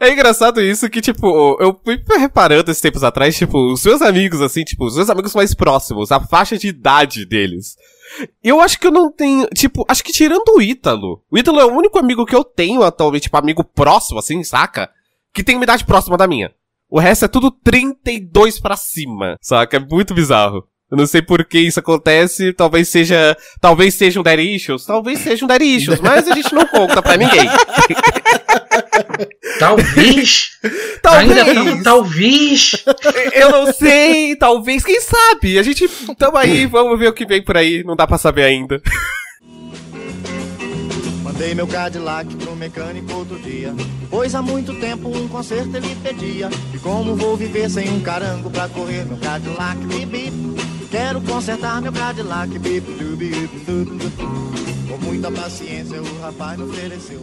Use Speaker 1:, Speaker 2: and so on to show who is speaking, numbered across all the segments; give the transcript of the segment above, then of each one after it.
Speaker 1: É engraçado isso que, tipo, eu fui reparando esses tempos atrás, tipo, os seus amigos, assim, tipo, os meus amigos mais próximos, a faixa de idade deles. Eu acho que eu não tenho, tipo, acho que tirando o Ítalo. O Ítalo é o único amigo que eu tenho atualmente, tipo, amigo próximo, assim, saca? Que tem uma idade próxima da minha. O resto é tudo 32 pra cima, saca? É muito bizarro. Eu não sei por que isso acontece, talvez seja, talvez sejam um issues, talvez sejam um issues, mas a gente não conta pra ninguém.
Speaker 2: Talvez.
Speaker 1: talvez.
Speaker 2: Ainda talvez.
Speaker 1: Eu não sei, talvez, quem sabe? A gente tamo aí, vamos ver o que vem por aí, não dá pra saber ainda.
Speaker 3: Mandei meu Cadillac pro mecânico outro dia Pois há muito tempo um conserto ele pedia E como vou viver sem um carango pra correr meu Cadillac bip, bip. Quero consertar meu Cadillac bip, bip, bip, bip. Com muita paciência o rapaz me ofereceu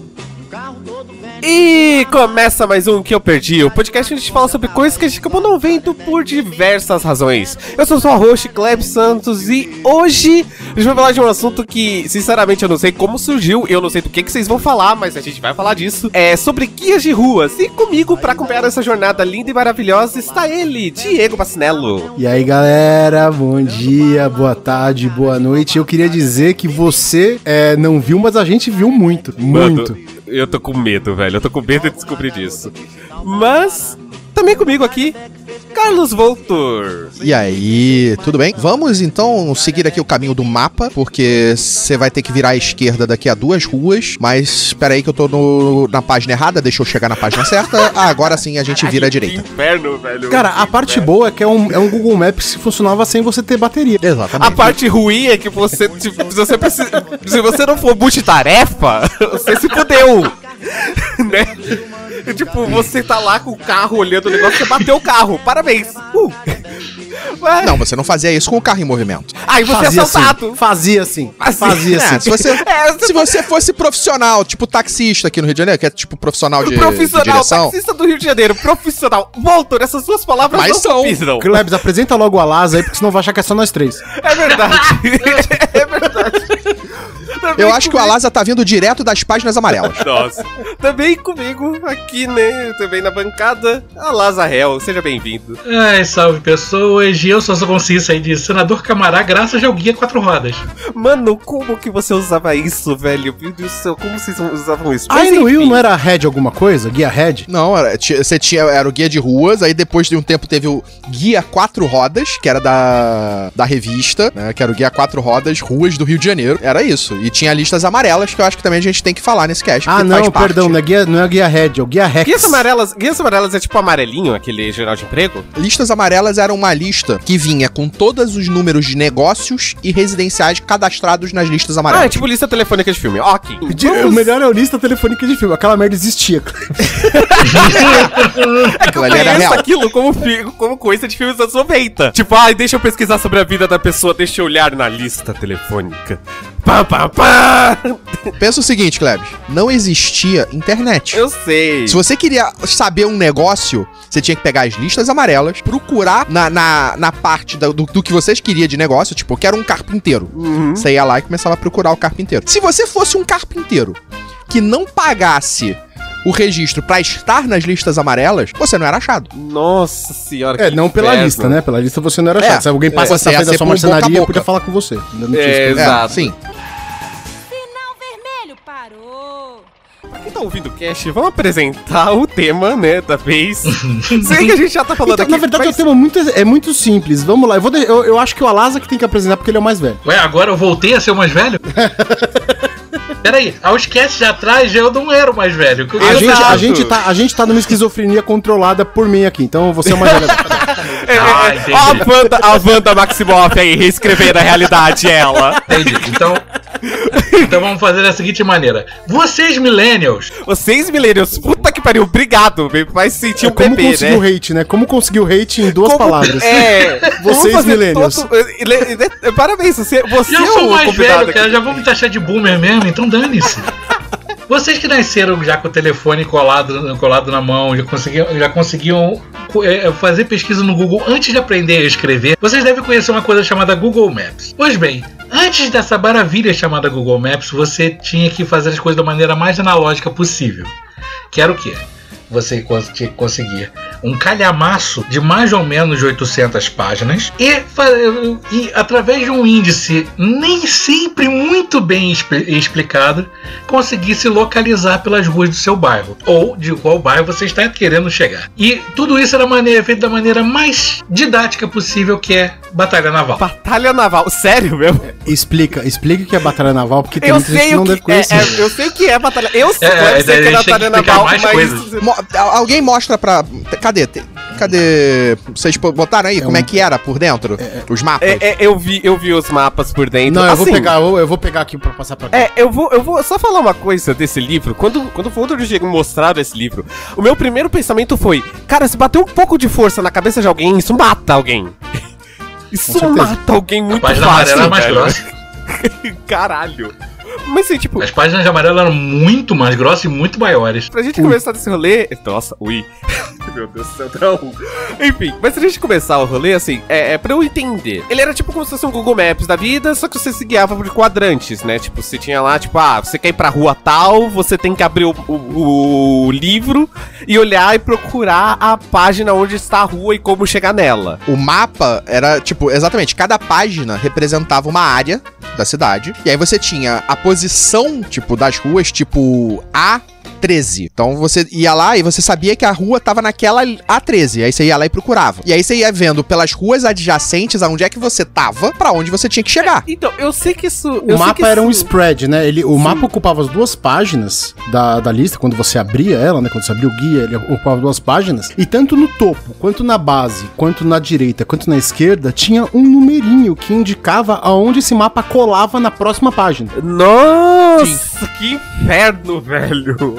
Speaker 1: e começa mais um que eu perdi, o podcast onde a gente fala sobre coisas que a gente acabou não vendo por diversas razões. Eu sou sua host, Kleb Santos, e hoje a gente vai falar de um assunto que, sinceramente, eu não sei como surgiu, eu não sei do que, que vocês vão falar, mas a gente vai falar disso. É sobre guias de ruas. E comigo, para acompanhar essa jornada linda e maravilhosa, está ele, Diego Bacinello.
Speaker 4: E aí, galera, bom dia, boa tarde, boa noite. Eu queria dizer que você é, não viu, mas a gente viu muito, muito.
Speaker 1: Mano, eu tô com medo, velho. Eu tô com medo de descobrir disso. Mas, também comigo aqui, Carlos Voltor.
Speaker 5: E aí, tudo bem? Vamos então seguir aqui o caminho do mapa, porque você vai ter que virar à esquerda daqui a duas ruas. Mas espera aí que eu tô no, na página errada, deixa eu chegar na página certa. Ah, agora sim a gente vira à direita.
Speaker 4: inferno, velho. Cara, a parte boa é que é um, é um Google Maps que funcionava sem você ter bateria.
Speaker 1: Exatamente. A parte ruim é que você, tipo, se você precisa, se você não for multitarefa, você se fudeu. né? tipo, você tá lá com o carro olhando o negócio, você bateu o carro. Parabéns. Uh.
Speaker 5: Não, você não fazia isso com o carro em movimento.
Speaker 1: Aí você
Speaker 4: fazia
Speaker 1: é assaltado.
Speaker 4: Assim, fazia assim.
Speaker 5: Fazia assim. É, se você, é, se você fosse profissional, tipo taxista aqui no Rio de Janeiro, que é tipo profissional de,
Speaker 1: profissional,
Speaker 5: de direção.
Speaker 1: taxista do Rio de Janeiro, profissional. Voltor, essas duas palavras
Speaker 5: Mas
Speaker 1: não
Speaker 5: são.
Speaker 4: Klebs, apresenta logo a Lasa aí, porque senão vai achar que é só nós três.
Speaker 1: É verdade. é verdade.
Speaker 5: Também Eu acho comigo. que o Alasa tá vindo direto das páginas amarelas.
Speaker 1: Nossa. Também comigo, aqui, né? Também na bancada, Alasa Hell. Seja bem-vindo.
Speaker 2: Ai, salve pessoas. Eu só sou consciência aí de senador Camará, graças ao Guia Quatro Rodas.
Speaker 1: Mano, como que você usava isso, velho? Meu Deus do céu, como vocês usavam isso?
Speaker 4: Aí no Will não era Red alguma coisa? Guia Red?
Speaker 5: Não, era, você tinha, era o guia de ruas, aí depois de um tempo teve o Guia Quatro Rodas, que era da, da revista, né? Que era o Guia Quatro Rodas, Ruas do Rio de Janeiro. Era isso. E tinha listas amarelas, que eu acho que também a gente tem que falar nesse cast.
Speaker 4: Ah, não, perdão, não é, guia, não é guia Red, é o Guia Rex.
Speaker 1: Guias amarelas, guias amarelas é tipo amarelinho, aquele geral de emprego?
Speaker 5: Listas amarelas era uma lista que vinha com todos os números de negócios e residenciais cadastrados nas listas amarelas.
Speaker 1: Ah, é tipo lista telefônica de filme, ok.
Speaker 4: Vamos... O melhor é a lista telefônica de filme, aquela merda existia.
Speaker 1: é que eu conheço real. aquilo como, como coisa de filmes dos anos 90. Tipo, ai, ah, deixa eu pesquisar sobre a vida da pessoa, deixa eu olhar na lista telefônica. Pá, pá, pá.
Speaker 5: Pensa o seguinte, Klebs. Não existia internet.
Speaker 1: Eu sei.
Speaker 5: Se você queria saber um negócio, você tinha que pegar as listas amarelas, procurar na, na, na parte do, do, do que vocês queriam de negócio, tipo, eu quero um carpinteiro. Uhum. Você ia lá e começava a procurar o carpinteiro. Se você fosse um carpinteiro que não pagasse o registro para estar nas listas amarelas, você não era achado.
Speaker 1: Nossa senhora.
Speaker 4: É, não pela inferno. lista, né? Pela lista você não era achado. É, Se alguém passasse é, na frente da sua marcenaria, podia falar com você.
Speaker 1: É, exato.
Speaker 5: É, sim.
Speaker 1: Tá ouvindo o cast, vamos apresentar o tema, né, da vez. Sei que a gente já tá falando então, aqui.
Speaker 4: Na verdade, mas... o tema muito, é muito simples. Vamos lá, eu, vou de... eu, eu acho que o Alasa que tem que apresentar porque ele é o mais velho.
Speaker 2: Ué, agora eu voltei a ser o mais velho? Peraí, aos casts de atrás eu não era o mais velho.
Speaker 4: A gente, a, gente tá, a gente tá numa esquizofrenia controlada por mim aqui, então você é o mais velho.
Speaker 1: é, ah, é, a Wanda, a Wanda Maximoff aí, reescrevendo a realidade, ela.
Speaker 2: Entendi. Então, então vamos fazer da seguinte maneira. Vocês millennials.
Speaker 1: Vocês millennials, puta que pariu, obrigado. Faz sentir é, um
Speaker 4: como
Speaker 1: bebê,
Speaker 4: conseguiu né? hate, né? Como conseguiu hate em duas como, palavras.
Speaker 1: É.
Speaker 4: Vocês millennials.
Speaker 1: Todo, parabéns, você, você
Speaker 2: eu é sou o mais velho, cara. Já vou me taxar de boomer mesmo, então dane-se. Vocês que nasceram já com o telefone colado, colado na mão, já conseguiam, já conseguiam é, fazer pesquisa no Google antes de aprender a escrever, vocês devem conhecer uma coisa chamada Google Maps. Pois bem, antes dessa maravilha chamada Google Maps, você tinha que fazer as coisas da maneira mais analógica possível. Que era o quê? você tinha que conseguir um calhamaço de mais ou menos 800 páginas e, e através de um índice nem sempre muito bem expli- explicado, conseguir se localizar pelas ruas do seu bairro ou de qual bairro você está querendo chegar. E tudo isso era maneira, feito da maneira mais didática possível, que é batalha naval.
Speaker 1: Batalha naval. Sério mesmo?
Speaker 4: Explica, explica o que é batalha naval, porque tem
Speaker 1: Eu
Speaker 4: muita gente
Speaker 1: sei
Speaker 4: que não
Speaker 1: o
Speaker 4: deve
Speaker 1: que é,
Speaker 4: conhecer.
Speaker 1: é, Eu sei o que é batalha. Eu sei,
Speaker 2: É,
Speaker 1: eu sei
Speaker 2: daí
Speaker 1: que é batalha naval, mas.
Speaker 5: Mo- al- alguém mostra pra. Cadê? Tem- Cadê? Vocês botaram aí como é que era por dentro? Os mapas?
Speaker 1: É, é, eu, vi, eu vi os mapas por dentro.
Speaker 4: Não, eu vou
Speaker 1: Assim,
Speaker 4: pegar, eu, eu vou pegar aqui pra passar pra cá.
Speaker 1: É, eu vou, eu vou só falar uma coisa desse livro. Quando, quando o Voltor chegou mostraram esse livro, o meu primeiro pensamento foi: Cara, se bater um pouco de força na cabeça de alguém, isso mata alguém. Isso mata alguém muito fácil.
Speaker 2: grossa.
Speaker 1: Caralho. Mas assim, tipo,
Speaker 2: As páginas de amarelo eram muito mais grossas e muito maiores.
Speaker 1: Pra gente começar desse rolê. Nossa, ui. Meu Deus do céu, não. Enfim, mas pra gente começar o rolê, assim, é, é pra eu entender. Ele era tipo como se fosse um Google Maps da vida, só que você se guiava por quadrantes, né? Tipo, você tinha lá, tipo, ah, você quer ir pra rua tal, você tem que abrir o, o- o livro e olhar e procurar a página onde está a rua e como chegar nela.
Speaker 5: O mapa era, tipo, exatamente, cada página representava uma área da cidade. E aí você tinha a posição, tipo, das ruas, tipo A13. Então você ia lá e você sabia que a rua tava naquela A13. Aí você ia lá e procurava. E aí você ia vendo pelas ruas adjacentes aonde é que você tava, pra onde você tinha que chegar.
Speaker 1: Então, eu sei que isso.
Speaker 4: O mapa era um spread, né? Ele, o mapa ocupava as duas páginas da, da lista, quando você abria ela, né? Quando você abria o guia, ele ocupava duas páginas. E tanto no topo, quanto na base, quanto na direita, quanto na esquerda, tinha um numerinho que indicava aonde esse mapa colava na próxima página.
Speaker 1: Nossa, que inferno, velho.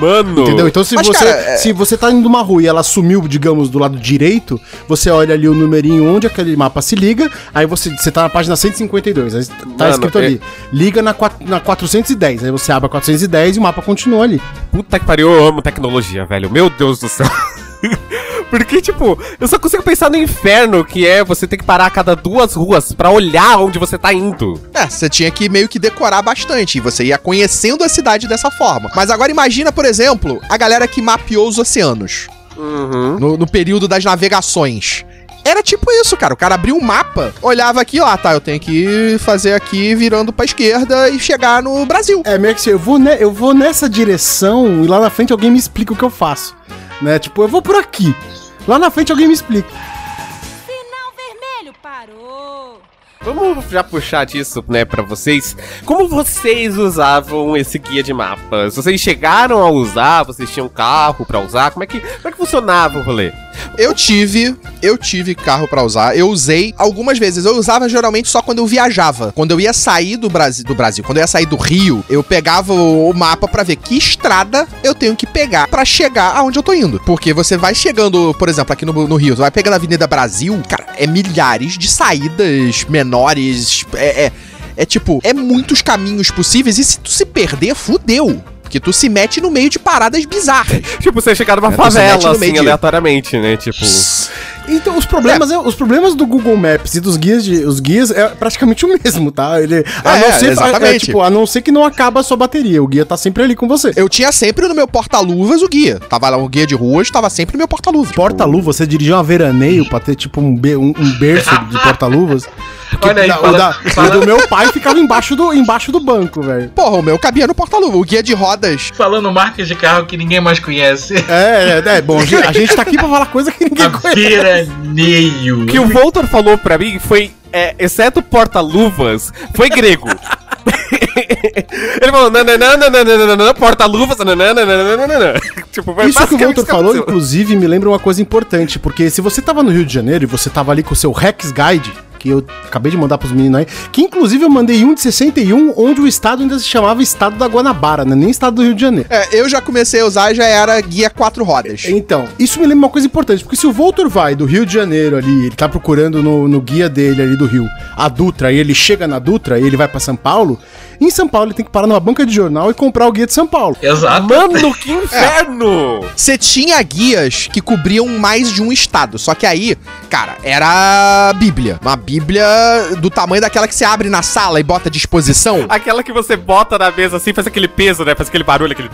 Speaker 1: Mano.
Speaker 4: Entendeu? Então, se
Speaker 5: Mas,
Speaker 4: você,
Speaker 5: cara, é-
Speaker 4: se você tá indo numa rua e ela sumiu, digamos, do lado direito, você olha ali o numerinho onde aquele mapa se liga, aí você, você tá na página 152, aí tá
Speaker 1: Mano,
Speaker 4: escrito
Speaker 1: é-
Speaker 4: ali, liga na, na 410, aí você abre a 410 e o mapa continua ali.
Speaker 1: Puta que pariu, eu amo tecnologia, velho. Meu Deus do céu. Porque, tipo, eu só consigo pensar no inferno que é você ter que parar a cada duas ruas pra olhar onde você tá indo.
Speaker 5: É, você tinha que meio que decorar bastante. E você ia conhecendo a cidade dessa forma. Mas agora imagina, por exemplo, a galera que mapeou os oceanos.
Speaker 1: Uhum.
Speaker 5: no, no período das navegações. Era tipo isso, cara. O cara abriu um mapa, olhava aqui, ó, tá, eu tenho que fazer aqui virando pra esquerda e chegar no Brasil.
Speaker 4: É, meio que assim, eu vou, ne- eu vou nessa direção e lá na frente alguém me explica o que eu faço. Né? Tipo, eu vou por aqui. Lá na frente alguém me explica.
Speaker 6: Sinal vermelho parou.
Speaker 1: Vamos já puxar disso, né, pra vocês. Como vocês usavam esse guia de mapas? Vocês chegaram a usar? Vocês tinham carro pra usar? Como é que, como é que funcionava o rolê?
Speaker 5: Eu tive, eu tive carro pra usar. Eu usei algumas vezes. Eu usava geralmente só quando eu viajava. Quando eu ia sair do Brasil, do Brasil, quando eu ia sair do Rio, eu pegava o, mapa pra ver que estrada eu tenho que pegar pra chegar aonde eu tô indo. Porque você vai chegando, por exemplo, aqui no, no Rio, você vai pegando a Avenida Brasil, cara, é milhares de saídas menores, é, é, é tipo, é muitos caminhos possíveis e se tu se perder, fudeu. Porque tu se mete no meio de paradas bizarras.
Speaker 1: Tipo, você chegar numa
Speaker 5: É,
Speaker 1: favela, assim,
Speaker 5: de-
Speaker 1: aleatoriamente, né? Tipo.
Speaker 4: Então, os problemas, é. os problemas do Google Maps e dos guias de, os guias é praticamente o mesmo, tá? Ele, a
Speaker 5: É,
Speaker 4: não ser,
Speaker 5: exatamente.
Speaker 4: é, tipo, a não ser que não acaba a sua bateria, o guia tá sempre ali com você.
Speaker 5: Eu tinha sempre no meu porta-luvas o guia. Tava lá o guia de ruas, tava sempre no meu porta-luvas.
Speaker 4: Porta-luva, você dirigiu uma veraneio pra ter tipo um, be- um, um berço de porta-luvas. Porque
Speaker 2: Olha aí,
Speaker 4: da- o,
Speaker 2: fala-
Speaker 4: da-
Speaker 2: fala-
Speaker 4: o do meu pai ficava embaixo do, embaixo do banco, velho.
Speaker 5: Porra, o meu cabia no porta-luva. O guia de rodas.
Speaker 2: Falando marcas de carro que ninguém mais conhece.
Speaker 4: É, é, é, bom, a gente, a tá aqui pra falar coisa que ninguém conhece.
Speaker 2: Veraneio.
Speaker 1: O que o Voltor falou pra mim foi, é, exceto porta-luvas, foi grego. Ele falou, nananana, porta-luvas, nananana. Tipo, foi
Speaker 4: Isso que o Walter falou, inclusive, me lembra uma coisa importante, porque se você tava no Rio de Janeiro e você tava ali com o seu Rex Guide, que eu acabei de mandar pros meninos aí, que inclusive eu mandei um de 61, onde o estado ainda se chamava Estado da Guanabara, né? Nem Estado do Rio de Janeiro.
Speaker 5: É, eu já comecei a usar, já era guia quatro rodas.
Speaker 4: Então, isso me lembra uma coisa importante, porque se o Voltor vai do Rio de Janeiro ali, ele tá procurando no, no guia dele ali do Rio, a Dutra, e ele chega na Dutra e ele vai pra São Paulo, Em São Paulo, ele tem que parar numa banca de jornal e comprar o guia de São Paulo.
Speaker 2: Exato.
Speaker 1: Mano, que inferno!
Speaker 5: Você tinha guias que cobriam mais de um estado. Só que aí, cara, era a Bíblia. Uma Bíblia do tamanho daquela que você abre na sala e bota à disposição.
Speaker 1: Aquela que você bota na mesa assim, faz aquele peso, né? Faz aquele barulho, aquele.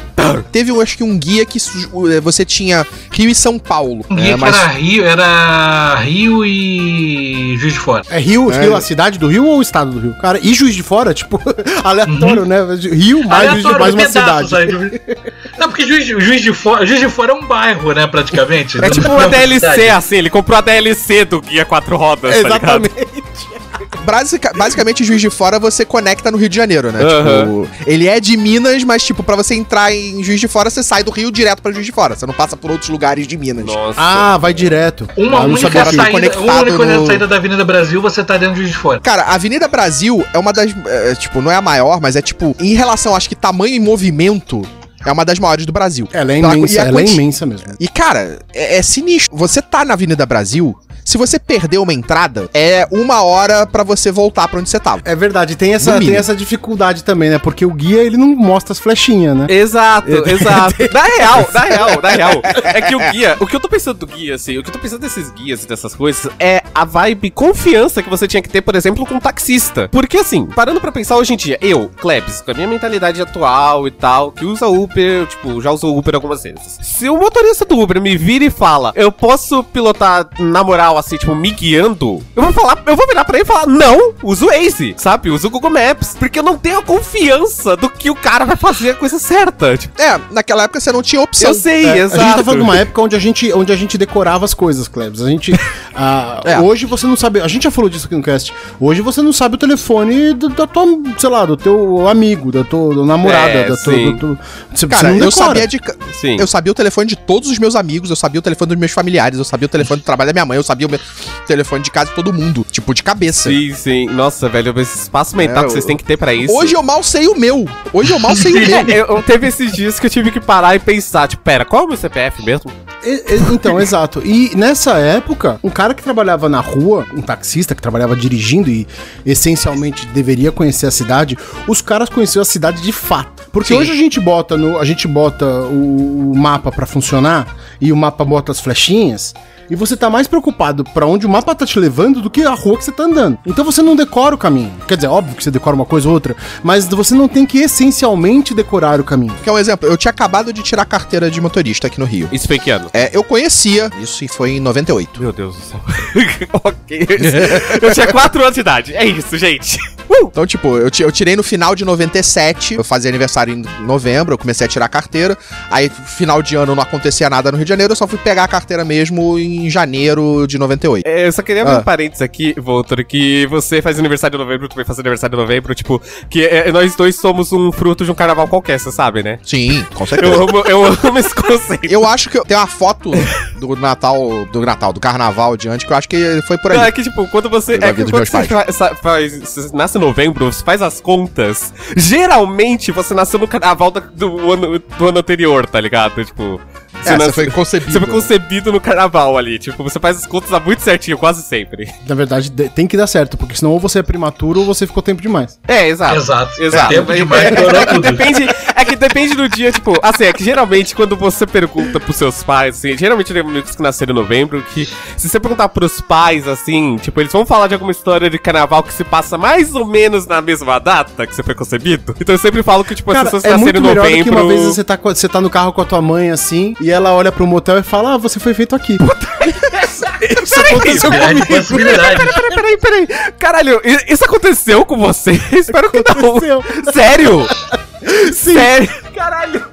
Speaker 5: Teve, eu acho que um guia que eh, você tinha Rio e São Paulo.
Speaker 2: Um guia
Speaker 5: É,
Speaker 2: que
Speaker 5: mas
Speaker 2: era Rio, era Rio e Juiz de Fora.
Speaker 4: É Rio,
Speaker 5: É.
Speaker 4: Rio, a cidade do Rio ou o estado do Rio? Cara, e Juiz de Fora, tipo, aleatório, né? Rio mais Juiz de mais uma cidade.
Speaker 2: sabe? Não, porque Juiz, de- Juiz, de Fora, Juiz de Fora é um bairro, né, praticamente.
Speaker 1: É tipo uma
Speaker 2: uma
Speaker 1: DLC,
Speaker 2: cidade.
Speaker 1: assim, ele comprou a DLC do Guia Quatro Rodas, tá?
Speaker 4: Exatamente.
Speaker 5: Basica- basicamente, Juiz de Fora você conecta no Rio de Janeiro, né?
Speaker 1: Aham.
Speaker 5: Tipo, ele é de Minas, mas, tipo, pra você entrar em Juiz de Fora, você sai do Rio direto pra Juiz de Fora. Você não passa por outros lugares de Minas.
Speaker 1: Nossa.
Speaker 4: Ah, vai direto.
Speaker 2: Uma
Speaker 4: Ah,
Speaker 2: única, saída, uma única
Speaker 5: no-
Speaker 2: saída da Avenida Brasil, você tá dentro de Juiz de Fora.
Speaker 5: Cara, a Avenida Brasil é uma das. é, tipo, não é a maior, mas é tipo, em relação, acho que tamanho e movimento, é uma das maiores do Brasil.
Speaker 4: Ela é
Speaker 5: Pela-
Speaker 4: imensa,
Speaker 5: a
Speaker 4: ela é imensa mesmo.
Speaker 5: E, cara, é, é sinistro. Você tá na Avenida Brasil, se você perder uma entrada, é uma hora pra você voltar pra onde você tava.
Speaker 4: É verdade, tem essa, tem essa dificuldade também, né? Porque o guia, ele não mostra as flechinhas, né?
Speaker 1: Exato, exato. Na real, na real, na real. É que o guia, o que eu tô pensando do guia, assim, o que eu tô pensando desses guias e dessas coisas é a vibe confiança que você tinha que ter, por exemplo, com um taxista. Porque assim, parando pra pensar hoje em dia, eu, Klebs, com a minha mentalidade atual e tal, que usa Uber, tipo, já usou Uber algumas vezes. Se o motorista do Uber me vira e fala, eu posso pilotar na moral, assim, tipo, me guiando, eu vou falar, eu vou virar pra ele e falar, não, usa o Waze, sabe? Usa o Google Maps. Porque eu não tenho a confiança do que o cara vai fazer a coisa certa. Tipo,
Speaker 5: É, naquela época você não tinha opção.
Speaker 1: eu sei,
Speaker 4: É,
Speaker 1: exato.
Speaker 4: A gente tá falando de uma época onde a gente, onde a gente decorava as coisas, Klebs. A gente. ah,
Speaker 5: É.
Speaker 4: Hoje você não sabe. A gente já falou disso aqui no cast. Hoje você não sabe o telefone do- da tua, sei lá, do teu amigo, da tua namorada,
Speaker 1: É,
Speaker 4: da tua.
Speaker 1: sim.
Speaker 4: do teu- você,
Speaker 5: Cara,
Speaker 4: você
Speaker 5: eu sabia de.
Speaker 1: Sim.
Speaker 5: Eu sabia o telefone de todos os meus amigos, eu sabia o telefone dos meus familiares, eu sabia o telefone do trabalho da minha mãe, eu sabia o meu telefone de casa de todo mundo. Tipo, de cabeça.
Speaker 1: Sim, sim. Nossa, velho, esse espaço mental
Speaker 5: É,
Speaker 1: que vocês
Speaker 5: eu-
Speaker 1: têm que ter pra isso.
Speaker 5: Hoje eu mal sei o meu. Hoje eu mal sei o meu.
Speaker 1: É, eu, eu teve esses dias que eu tive que parar e pensar, tipo, pera, qual é o meu CPF mesmo?
Speaker 4: Então, exato. E nessa época, um cara que trabalhava na rua, um taxista que trabalhava dirigindo e essencialmente deveria conhecer a cidade, os caras conheciam a cidade de fato. Porque
Speaker 5: Sim.
Speaker 4: hoje a gente bota no, a gente bota o, o mapa pra funcionar e o mapa bota as flechinhas. E você tá mais preocupado pra onde o mapa tá te levando do que a rua que você tá andando. Então você não decora o caminho. Quer dizer, óbvio que você decora uma coisa ou outra, mas você não tem que essencialmente decorar o caminho.
Speaker 5: Que é um exemplo, eu tinha acabado de tirar a carteira de motorista aqui no Rio.
Speaker 1: Isso foi que ano?
Speaker 5: É, eu conhecia, isso foi em 98.
Speaker 1: Meu Deus do céu. ok. Eu tinha 4 anos de idade. É isso, gente.
Speaker 5: Então, tipo, eu, eu tirei no final de 97, eu fazia aniversário em novembro, eu comecei a tirar a carteira. Aí, final de ano não acontecia nada no Rio de Janeiro, eu só fui pegar a carteira mesmo em janeiro de 98.
Speaker 1: É, eu só queria abrir
Speaker 5: Ah.
Speaker 1: um parênteses aqui, Voltor, que você faz aniversário em novembro, tu vai fazer aniversário em novembro, tipo, que é, nós dois somos um fruto de um carnaval qualquer, você sabe, né?
Speaker 5: Sim, com certeza.
Speaker 1: Eu amo, eu amo esse conceito.
Speaker 5: Eu acho que eu- tem uma foto do Natal, do Natal, do Carnaval diante, que eu acho que foi por
Speaker 1: Não,
Speaker 5: ali.
Speaker 1: é que, tipo, quando você. É que quando você fa- faz, você nasce em novembro, você faz as contas. Geralmente você nasceu no carnaval da- do, ano, do ano anterior, tá ligado? Tipo.
Speaker 5: É, você
Speaker 1: nasce-
Speaker 5: foi concebido.
Speaker 1: Você foi concebido no carnaval ali. Tipo, você faz as contas muito certinho, quase sempre.
Speaker 4: Na verdade, de- tem que dar certo, porque senão ou você é prematuro ou você ficou tempo demais.
Speaker 1: É, exato.
Speaker 2: Exato.
Speaker 1: Exato.
Speaker 2: É tempo
Speaker 1: É-
Speaker 2: demais,
Speaker 1: é, é depende, é que depende do dia, tipo, assim, é que geralmente quando você pergunta pros seus pais, assim, geralmente amigos que nasceram em novembro, que se você perguntar pros pais, assim, tipo, eles vão falar de alguma história de carnaval que se passa mais ou menos na mesma data que você foi concebido. Então eu sempre falo que, tipo, as
Speaker 4: Cara,
Speaker 1: pessoas que
Speaker 4: é
Speaker 1: nasceram
Speaker 4: muito
Speaker 1: em
Speaker 4: melhor do
Speaker 1: novembro.
Speaker 4: que uma vez você tá, você tá no carro com a tua mãe, assim, e ela olha pro motel e fala, ah, você foi feito aqui. Isso aconteceu
Speaker 2: Grande
Speaker 4: comigo.
Speaker 2: possibilidade.
Speaker 1: Peraí, peraí, peraí. Caralho, isso aconteceu com você? Espero que não. Sério?
Speaker 4: Sim.
Speaker 1: Sério? Caralho.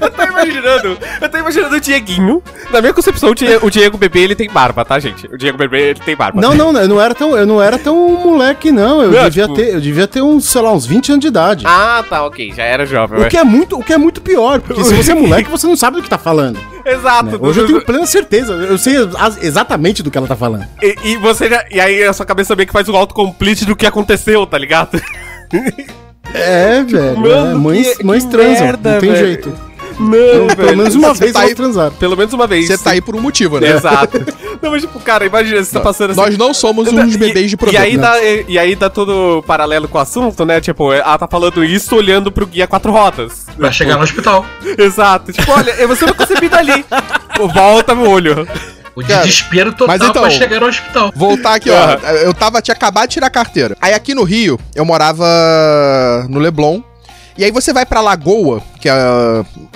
Speaker 1: Eu tô imaginando, eu tô imaginando o Dieguinho. Na minha concepção, o Diego, o Diego bebê ele tem barba, tá, gente? O Diego bebê ele tem barba.
Speaker 4: Não, não, eu não era tão, eu não era tão moleque, não. Eu,
Speaker 1: Não,
Speaker 4: devia
Speaker 1: tipo-
Speaker 4: ter, eu devia ter uns, sei lá, uns 20 anos de idade.
Speaker 1: Ah, tá, ok, já era jovem.
Speaker 4: O que, é muito, o que é muito pior, porque se você é moleque, você não sabe do que tá falando. né?
Speaker 1: Exato.
Speaker 4: Hoje eu tenho plena certeza, eu sei exatamente do que ela tá falando.
Speaker 1: e, e você já, e aí a sua cabeça meio que faz o autocomplete do que aconteceu, tá ligado?
Speaker 4: É, velho.
Speaker 1: Mano,
Speaker 4: é, mães,
Speaker 1: que-
Speaker 4: mães
Speaker 1: que
Speaker 4: transam,
Speaker 1: merda,
Speaker 4: não tem
Speaker 1: velho.
Speaker 4: jeito.
Speaker 1: Não,
Speaker 4: Pelo menos uma
Speaker 5: Você
Speaker 4: vez
Speaker 5: tá aí-
Speaker 4: transaram.
Speaker 1: Pelo menos uma vez.
Speaker 5: Você tá aí por um motivo, né?
Speaker 1: Exato. Não, mas tipo, cara, imagina, você tá passando assim.
Speaker 5: Nós não somos uns
Speaker 1: E-
Speaker 5: bebês de
Speaker 1: e
Speaker 5: programa.
Speaker 1: aí, dá, e, e aí dá todo paralelo com o assunto, né? Tipo, ela tá falando isso olhando pro guia quatro rodas.
Speaker 2: Vai chegar no hospital.
Speaker 1: Exato. Tipo, olha, você não concebido ali. Volta meu olho.
Speaker 2: O
Speaker 5: Cara,
Speaker 2: desespero total
Speaker 5: mas então-
Speaker 2: pra chegar ao hospital.
Speaker 5: Voltar aqui, ó. Eu tava, tinha acabado de tirar a carteira. Aí aqui no Rio, eu morava no Leblon. E aí você vai pra Lagoa, que é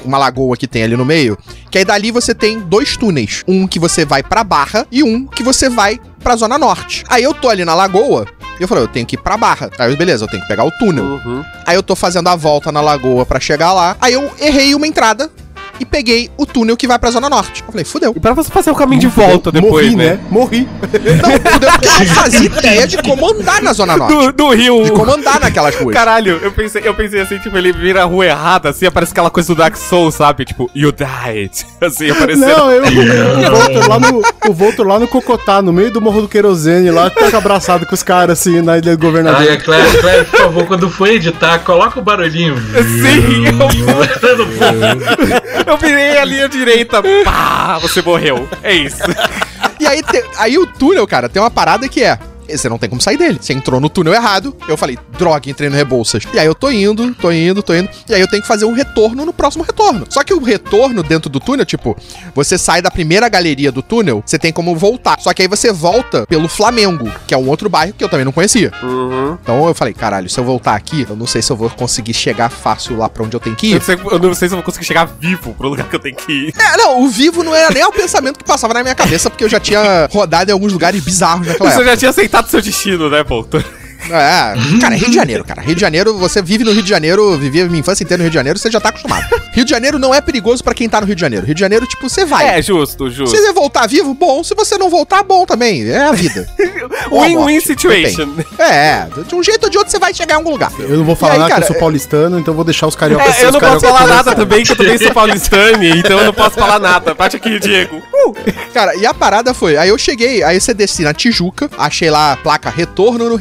Speaker 5: uma lagoa que tem ali no meio. Que aí dali você tem dois túneis. Um que você vai pra Barra e um que você vai pra Zona Norte. Aí eu tô ali na Lagoa. E eu falei, eu tenho que ir pra Barra. Aí eu, beleza, eu tenho que pegar o túnel.
Speaker 1: Uhum.
Speaker 5: Aí eu tô fazendo a volta na lagoa pra chegar lá. Aí eu errei uma entrada e peguei o túnel que vai pra Zona Norte. Eu falei, fudeu.
Speaker 1: E pra você fazer o caminho de volta depois,
Speaker 4: Morri,
Speaker 1: né?
Speaker 4: Morri.
Speaker 5: Não, fudeu porque eu não fazia ideia de como andar na Zona Norte.
Speaker 1: Do, do Rio.
Speaker 5: De como andar naquelas ruas.
Speaker 1: Caralho, eu pensei, eu pensei assim, tipo, ele vira a rua errada, assim, aparece aquela coisa do Dark Souls, sabe? Tipo, you died. Assim, aparecendo.
Speaker 4: Não, eu, o Voltor lá no, o Voltor lá no Cocotá, no meio do Morro do Querosene, lá, tá abraçado com os caras, assim, na ilha do governador.
Speaker 2: Ai, a Claire, Claire, por favor, quando for editar, coloca o barulhinho.
Speaker 1: Sim, eu. Eu virei a linha direita. Pá, você morreu. É isso.
Speaker 5: E aí, te- aí o túnel, cara, tem uma parada que é. Você não tem como sair dele. Você entrou no túnel errado. Eu falei, droga, entrei no Rebouças. E aí eu tô indo, tô indo, tô indo. E aí eu tenho que fazer um retorno no próximo retorno. Só que o retorno dentro do túnel, tipo, você sai da primeira galeria do túnel, você tem como voltar. Só que aí você volta pelo Flamengo, que é um outro bairro que eu também não conhecia.
Speaker 1: Uhum.
Speaker 5: Então eu falei, caralho, se eu voltar aqui, eu não sei se eu vou conseguir chegar fácil lá pra onde eu tenho que
Speaker 1: Eu,
Speaker 5: ir.
Speaker 1: não sei, eu não sei se eu vou conseguir chegar vivo pro lugar que eu tenho que ir.
Speaker 5: É, não, o vivo não era nem o pensamento que passava na minha cabeça, porque eu já tinha rodado em alguns lugares bizarros naquela
Speaker 1: Você
Speaker 5: época.
Speaker 1: já tinha aceitado seu destino, né, Voltor?
Speaker 5: É, cara, Rio de Janeiro, cara. Rio de Janeiro, você vive no Rio de Janeiro, vivia minha infância inteira no Rio de Janeiro, você já tá acostumado. Rio de Janeiro não é perigoso pra quem tá no Rio de Janeiro. Rio de Janeiro, tipo, você vai.
Speaker 1: É, justo,
Speaker 5: Se
Speaker 1: justo.
Speaker 5: você voltar vivo, bom. Se você não voltar, bom também. É a vida.
Speaker 1: Win-win situation.
Speaker 5: É, de um jeito ou de outro você vai chegar em algum lugar.
Speaker 4: Eu não vou falar
Speaker 5: aí,
Speaker 4: nada
Speaker 5: cara,
Speaker 4: que eu sou paulistano, então eu vou deixar os cariocas
Speaker 1: É, eu não posso falar nada também, que eu também sou paulistane, então eu não posso falar nada. Bate aqui, Diego. Uh!
Speaker 5: Cara, e a parada foi, aí eu cheguei, aí você desci na Tijuca, achei lá a placa retorno no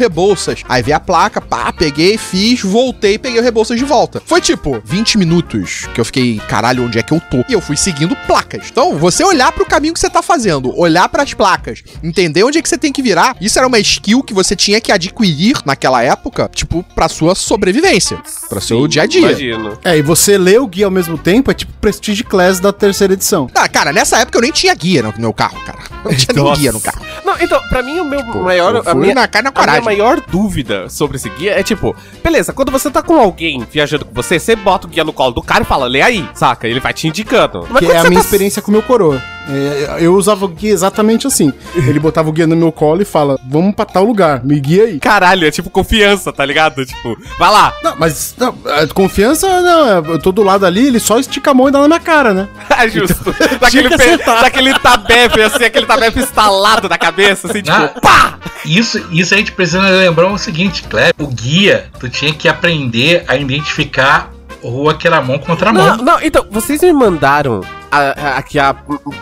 Speaker 5: Rebouças. Aí vi a placa, pá, peguei, fiz, voltei, peguei o Rebouças de volta. Foi tipo 20 minutos que eu fiquei, caralho, onde é que eu tô? E eu fui seguindo placas. Então, você olhar pro caminho que você tá fazendo, olhar pras placas, entender onde é que você tem que virar, isso era uma skill que você tinha que adquirir naquela época, tipo, pra sua sobrevivência, pra seu dia a dia.
Speaker 1: Imagino.
Speaker 4: É, e você lê o guia ao mesmo tempo, é tipo Prestige Class da terceira edição.
Speaker 5: Ah, cara, nessa época eu nem tinha guia no meu carro, cara. Não tinha nem guia no carro.
Speaker 1: Não, então, pra mim, o meu maior.
Speaker 5: eu
Speaker 1: A minha,
Speaker 5: na cara na
Speaker 1: a minha
Speaker 5: coragem.
Speaker 1: maior dúvida sobre esse guia é tipo, beleza, quando você tá com alguém viajando com você, você bota o guia no colo do cara e fala, lê aí, saca? Ele vai te indicando. Mas
Speaker 4: que é a minha
Speaker 1: tá-
Speaker 4: experiência com o meu coroa. É, eu usava o guia exatamente assim. Ele botava o guia no meu colo e fala: Vamos pra tal lugar, me guia aí.
Speaker 1: Caralho, é tipo confiança, tá ligado? Tipo, vai lá.
Speaker 4: Não, mas não, a confiança, não, é, eu tô do lado ali, ele só estica a mão e dá na minha cara, né?
Speaker 1: É justo. daquele,
Speaker 4: que
Speaker 1: pe- daquele tabefe, assim, aquele tabefe instalado na cabeça, assim, tipo,
Speaker 2: Ah.
Speaker 1: pá!
Speaker 2: Isso, isso a gente precisa lembrar o seguinte, Cleber. O guia, tu tinha que aprender a identificar rua que era mão contra mão.
Speaker 1: Não, não, então, vocês me mandaram a- aqui a,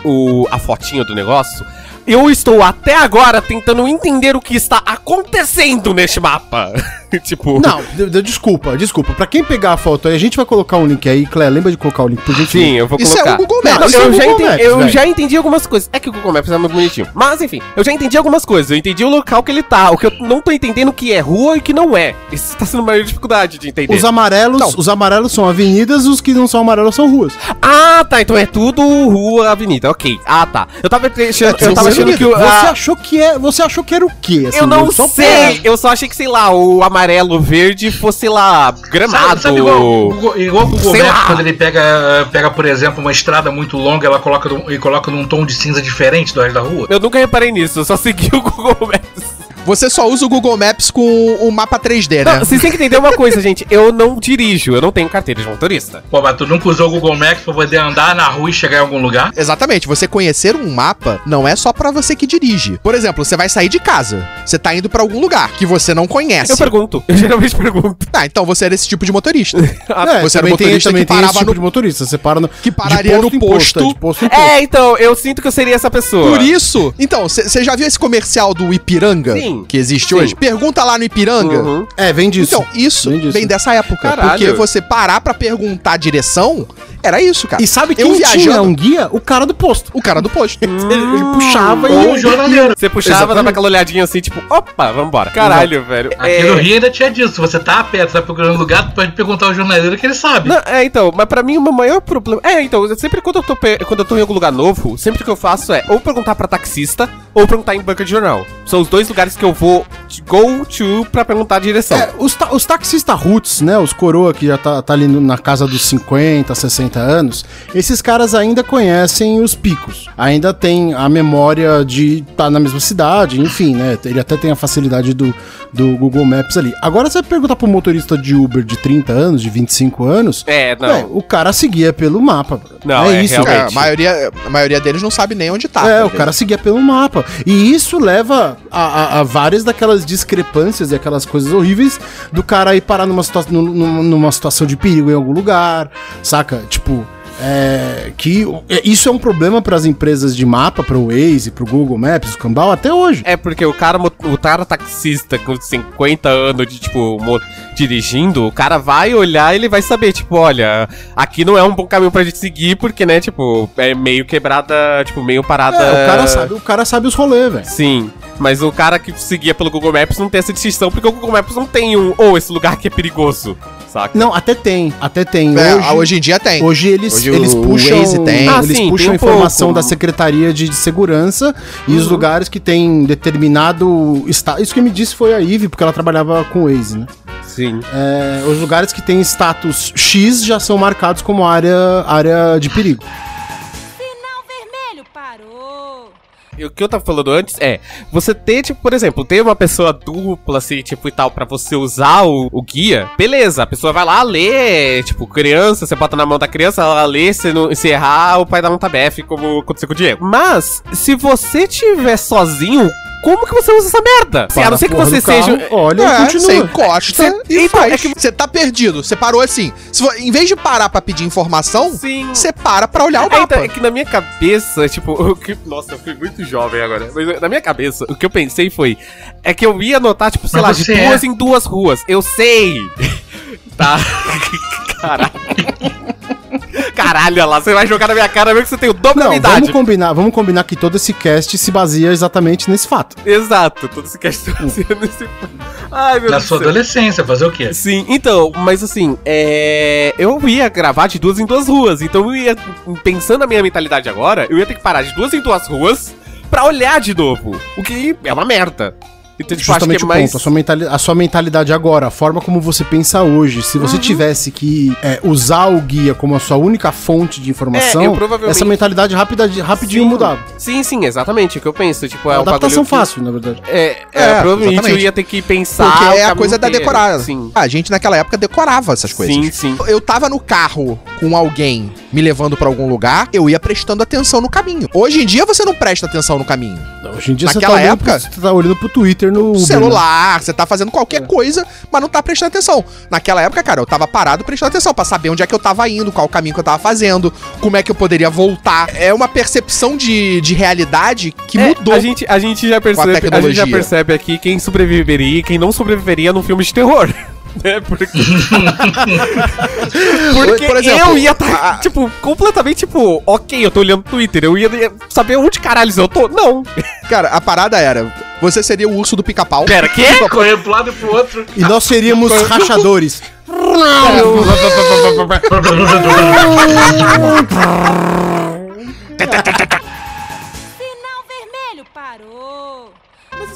Speaker 1: o, a fotinho do negócio. Eu estou até agora tentando entender o que está acontecendo neste mapa. tipo.
Speaker 4: Não, de- de- desculpa, desculpa. Pra quem pegar a foto aí, a gente vai colocar um link aí. Clé, lembra de colocar o link por gentileza?
Speaker 1: Sim, eu vou
Speaker 5: Isso é
Speaker 1: colocar.
Speaker 5: o Google
Speaker 1: Não,
Speaker 5: Maps.
Speaker 4: isso é o
Speaker 1: eu já,
Speaker 4: Google
Speaker 1: entendi,
Speaker 4: Maps,
Speaker 1: eu já entendi algumas coisas. É que o Google Maps é muito bonitinho. Mas enfim, eu já entendi algumas coisas. Eu entendi o local que ele tá. O que eu não tô entendendo o que é rua e o que não é. Isso tá sendo maior dificuldade de entender.
Speaker 4: Os amarelos,
Speaker 5: Não.
Speaker 4: os amarelos são avenidas, os que não são amarelos são ruas.
Speaker 1: Ah, tá. Então é tudo rua, avenida. Ok. Ah, tá. Eu tava achando, eu tava achando que o.
Speaker 4: você
Speaker 1: a-
Speaker 4: achou que é, você achou que era o quê? assim,
Speaker 1: Eu não
Speaker 4: só
Speaker 1: sei, eu só achei que, sei lá, o amarelo verde fosse, sei lá, gramado.
Speaker 2: Sabe, sabe igual, o Google- igual o Google Maps,
Speaker 1: lá.
Speaker 2: quando ele pega, pega, por exemplo, uma estrada muito longa, ela coloca e coloca num tom de cinza diferente do resto da rua?
Speaker 1: Eu nunca reparei nisso, eu só segui o Google Maps.
Speaker 5: Você só usa o Google Maps com o mapa 3D, né?
Speaker 1: Não, vocês têm que entender uma coisa, gente. Eu não dirijo, eu não tenho carteira de motorista.
Speaker 2: Pô, mas tu nunca usou o Google Maps pra poder andar na rua e chegar em algum lugar?
Speaker 5: Exatamente, você conhecer um mapa não é só pra você que dirige. Por exemplo, você vai sair de casa, você tá indo pra algum lugar que você não conhece.
Speaker 1: Eu pergunto, eu geralmente pergunto.
Speaker 5: Ah, então você era esse tipo de motorista.
Speaker 4: É,
Speaker 5: Você era
Speaker 4: tem,
Speaker 5: motorista
Speaker 4: também
Speaker 5: que parava
Speaker 4: tipo
Speaker 5: no-
Speaker 4: de motorista. Você para no.
Speaker 5: que pararia no posto.
Speaker 4: é, de posto em posto.
Speaker 1: É, então, eu sinto que eu seria essa pessoa.
Speaker 5: Por isso, então, você já viu esse comercial do Ipiranga?
Speaker 1: Sim. Sim.
Speaker 5: que existe
Speaker 1: Sim.
Speaker 5: hoje. Pergunta lá no Ipiranga.
Speaker 1: Uhum.
Speaker 4: É, vem disso.
Speaker 5: Então, isso
Speaker 4: Vem
Speaker 5: vem,
Speaker 4: disso.
Speaker 5: dessa época.
Speaker 1: Caralho.
Speaker 5: Porque você parar pra perguntar a direção, era isso, cara.
Speaker 4: E sabe
Speaker 5: eu
Speaker 4: quem tinha
Speaker 5: viajando-
Speaker 4: um guia? O cara do posto.
Speaker 5: O cara do posto.
Speaker 4: Ele, ele puxava
Speaker 2: o
Speaker 4: e...
Speaker 2: jornaleiro.
Speaker 1: Você puxava,
Speaker 4: Exatamente.
Speaker 1: dava aquela olhadinha assim, tipo, opa, vambora. Caralho, velho.
Speaker 2: Aqui no Rio ainda tinha disso. Se você tá a pé, tu tá procurando lugar, tu pode perguntar ao jornaleiro que ele sabe.
Speaker 1: Não, é, então, mas pra mim o meu maior problema. É, então, eu sempre quando eu, tô, pe- quando eu tô em algum lugar novo, sempre que eu faço é ou perguntar pra taxista ou perguntar em banca de jornal. São os dois lugares que eu vou de- go to pra perguntar a direção.
Speaker 4: É, os, ta- os taxistas roots, né? Os coroa que já tá, tá ali no- na casa dos 50, 60 anos, esses caras ainda conhecem os picos. Ainda tem a memória de estar na mesma cidade, enfim, né? Ele até tem a facilidade do, do Google Maps ali. Agora, você vai perguntar pro motorista de Uber de 30 anos, de 25 anos.
Speaker 1: É, não.
Speaker 4: é, o cara seguia pelo mapa.
Speaker 1: Não, é,
Speaker 4: isso,
Speaker 1: realmente.
Speaker 5: É, a, maioria, a maioria deles não sabe nem onde tá.
Speaker 4: É,
Speaker 5: tá
Speaker 4: o cara seguia pelo mapa. E isso leva a, a- a várias daquelas discrepâncias e aquelas coisas horríveis do cara ir parar numa, situa num- num- numa situação de perigo em algum lugar, saca? Tipo. É, que é, isso é um problema para as empresas de mapa, para o Waze, para o Google Maps, o Cambal, até hoje.
Speaker 1: É porque o cara, o cara taxista com 50 anos de, tipo, dirigindo, o cara vai olhar e ele vai saber, tipo, olha, aqui não é um bom caminho pra gente seguir, porque, né, tipo, é meio quebrada, tipo, meio parada.
Speaker 4: É, o, cara sabe, o cara sabe os rolês, velho.
Speaker 1: Sim, mas o cara que seguia pelo Google Maps não tem essa distinção, porque o Google Maps não tem um, ou esse lugar aqui é perigoso, saca?
Speaker 4: Não, até tem, até tem.
Speaker 5: É,
Speaker 4: hoje,
Speaker 5: hoje, em dia tem.
Speaker 4: Hoje eles,
Speaker 5: Hoje
Speaker 4: eles
Speaker 5: o
Speaker 4: puxam,
Speaker 5: Waze tem.
Speaker 1: Ah,
Speaker 4: eles
Speaker 1: sim,
Speaker 4: puxam
Speaker 1: tem um
Speaker 4: informação
Speaker 1: pouco.
Speaker 4: da Secretaria de Segurança e os lugares que tem determinado estado. Isso que me disse foi a Ive, porque ela trabalhava com o Waze, né?
Speaker 1: Sim.
Speaker 4: É, os lugares que têm status X já são marcados como área, área de perigo.
Speaker 1: O que eu tava falando antes é, você ter, tipo, por exemplo, ter uma pessoa dupla, assim, tipo, e tal, pra você usar o, o guia, beleza, a pessoa vai lá ler, tipo, criança, você bota na mão da criança, ela lê, se, não, se errar, o pai dá um tabefe, como aconteceu com o Diego. Mas, se você tiver sozinho, como que você usa essa merda? Se, a não ser que você
Speaker 4: do carro,
Speaker 1: seja...
Speaker 4: Olha,
Speaker 5: É,
Speaker 4: continua.
Speaker 5: você encosta
Speaker 1: Cê-
Speaker 5: e
Speaker 1: então,
Speaker 5: faz.
Speaker 1: é que-
Speaker 5: Você tá perdido. Você parou assim. Se em vez de parar pra pedir informação, você para pra olhar o
Speaker 1: É,
Speaker 5: mapa.
Speaker 1: então, é que na minha cabeça, tipo, o que, nossa, eu fui muito jovem agora. Mas na minha cabeça, o que eu pensei foi. É que eu ia anotar, tipo, sei
Speaker 2: Mas
Speaker 1: lá, de
Speaker 2: você
Speaker 1: duas
Speaker 2: é.
Speaker 1: em duas ruas. Eu sei! tá. Caralho. Caralho, lá, você vai jogar na minha cara mesmo que você tem o dobro da
Speaker 4: Não,
Speaker 1: minha
Speaker 4: vamos
Speaker 1: idade.
Speaker 4: combinar, vamos combinar que todo esse cast se baseia exatamente nesse fato.
Speaker 1: Exato, todo esse cast tá fazendo esse. Ai, meu
Speaker 2: Na
Speaker 1: Deus.
Speaker 2: sua
Speaker 1: céu.
Speaker 2: adolescência, fazer o quê?
Speaker 1: Sim, então, mas assim, é. Eu ia gravar de duas em duas ruas. Então eu ia. Pensando na minha mentalidade agora, eu ia ter que parar de duas em duas ruas pra olhar de novo. O que é uma merda. Então, tipo, acho que
Speaker 4: Justamente
Speaker 1: é
Speaker 4: o
Speaker 1: mais.
Speaker 4: ponto. A sua, mentali- a sua mentalidade agora, a forma como você pensa hoje, se
Speaker 1: Uhum.
Speaker 4: você tivesse que é, usar o guia como a sua única fonte de informação,
Speaker 1: É, provavelmente-
Speaker 4: essa mentalidade rápida, rapidinho
Speaker 1: Sim.
Speaker 4: mudava.
Speaker 1: Sim, sim, exatamente. O que eu penso. Tipo,
Speaker 4: É
Speaker 1: é
Speaker 4: uma
Speaker 1: um
Speaker 4: adaptação
Speaker 1: bagulho que-
Speaker 4: fácil, na verdade.
Speaker 1: É, é,
Speaker 5: É,
Speaker 1: provavelmente
Speaker 5: exatamente.
Speaker 1: eu ia ter que pensar.
Speaker 5: Porque é a coisa da
Speaker 1: inteiro.
Speaker 5: decorada.
Speaker 1: Sim.
Speaker 5: A gente naquela época decorava essas coisas.
Speaker 1: Sim, sim.
Speaker 5: Eu tava no carro com alguém me levando pra algum lugar, eu ia prestando atenção no caminho. Hoje em dia você não presta atenção no caminho.
Speaker 4: Hoje em dia
Speaker 5: Naquela
Speaker 4: olhando
Speaker 5: época-
Speaker 4: pro, você tá olhando pro Twitter no Uber, né?
Speaker 5: Celular, você tá fazendo qualquer coisa, mas não tá prestando atenção. Naquela época, cara, eu tava parado prestando atenção pra saber onde é que eu tava indo, qual o caminho que eu tava fazendo, como é que eu poderia voltar. É uma percepção de, de realidade que
Speaker 1: É,
Speaker 5: mudou.
Speaker 1: A gente, a gente já percebe, a, gente já percebe aqui quem sobreviveria e quem não sobreviveria num filme de terror. Né? Porque, Porque
Speaker 5: Por exemplo,
Speaker 1: eu ia estar, tipo, completamente, tipo, ok, eu tô olhando o Twitter, eu ia saber onde caralho eu tô. Não.
Speaker 5: Cara, a parada era, você seria o urso do pica-pau.
Speaker 1: Pera, quê?
Speaker 2: Correr pro lado e pro outro.
Speaker 4: E nós seríamos rachadores.
Speaker 6: Sinal vermelho parou.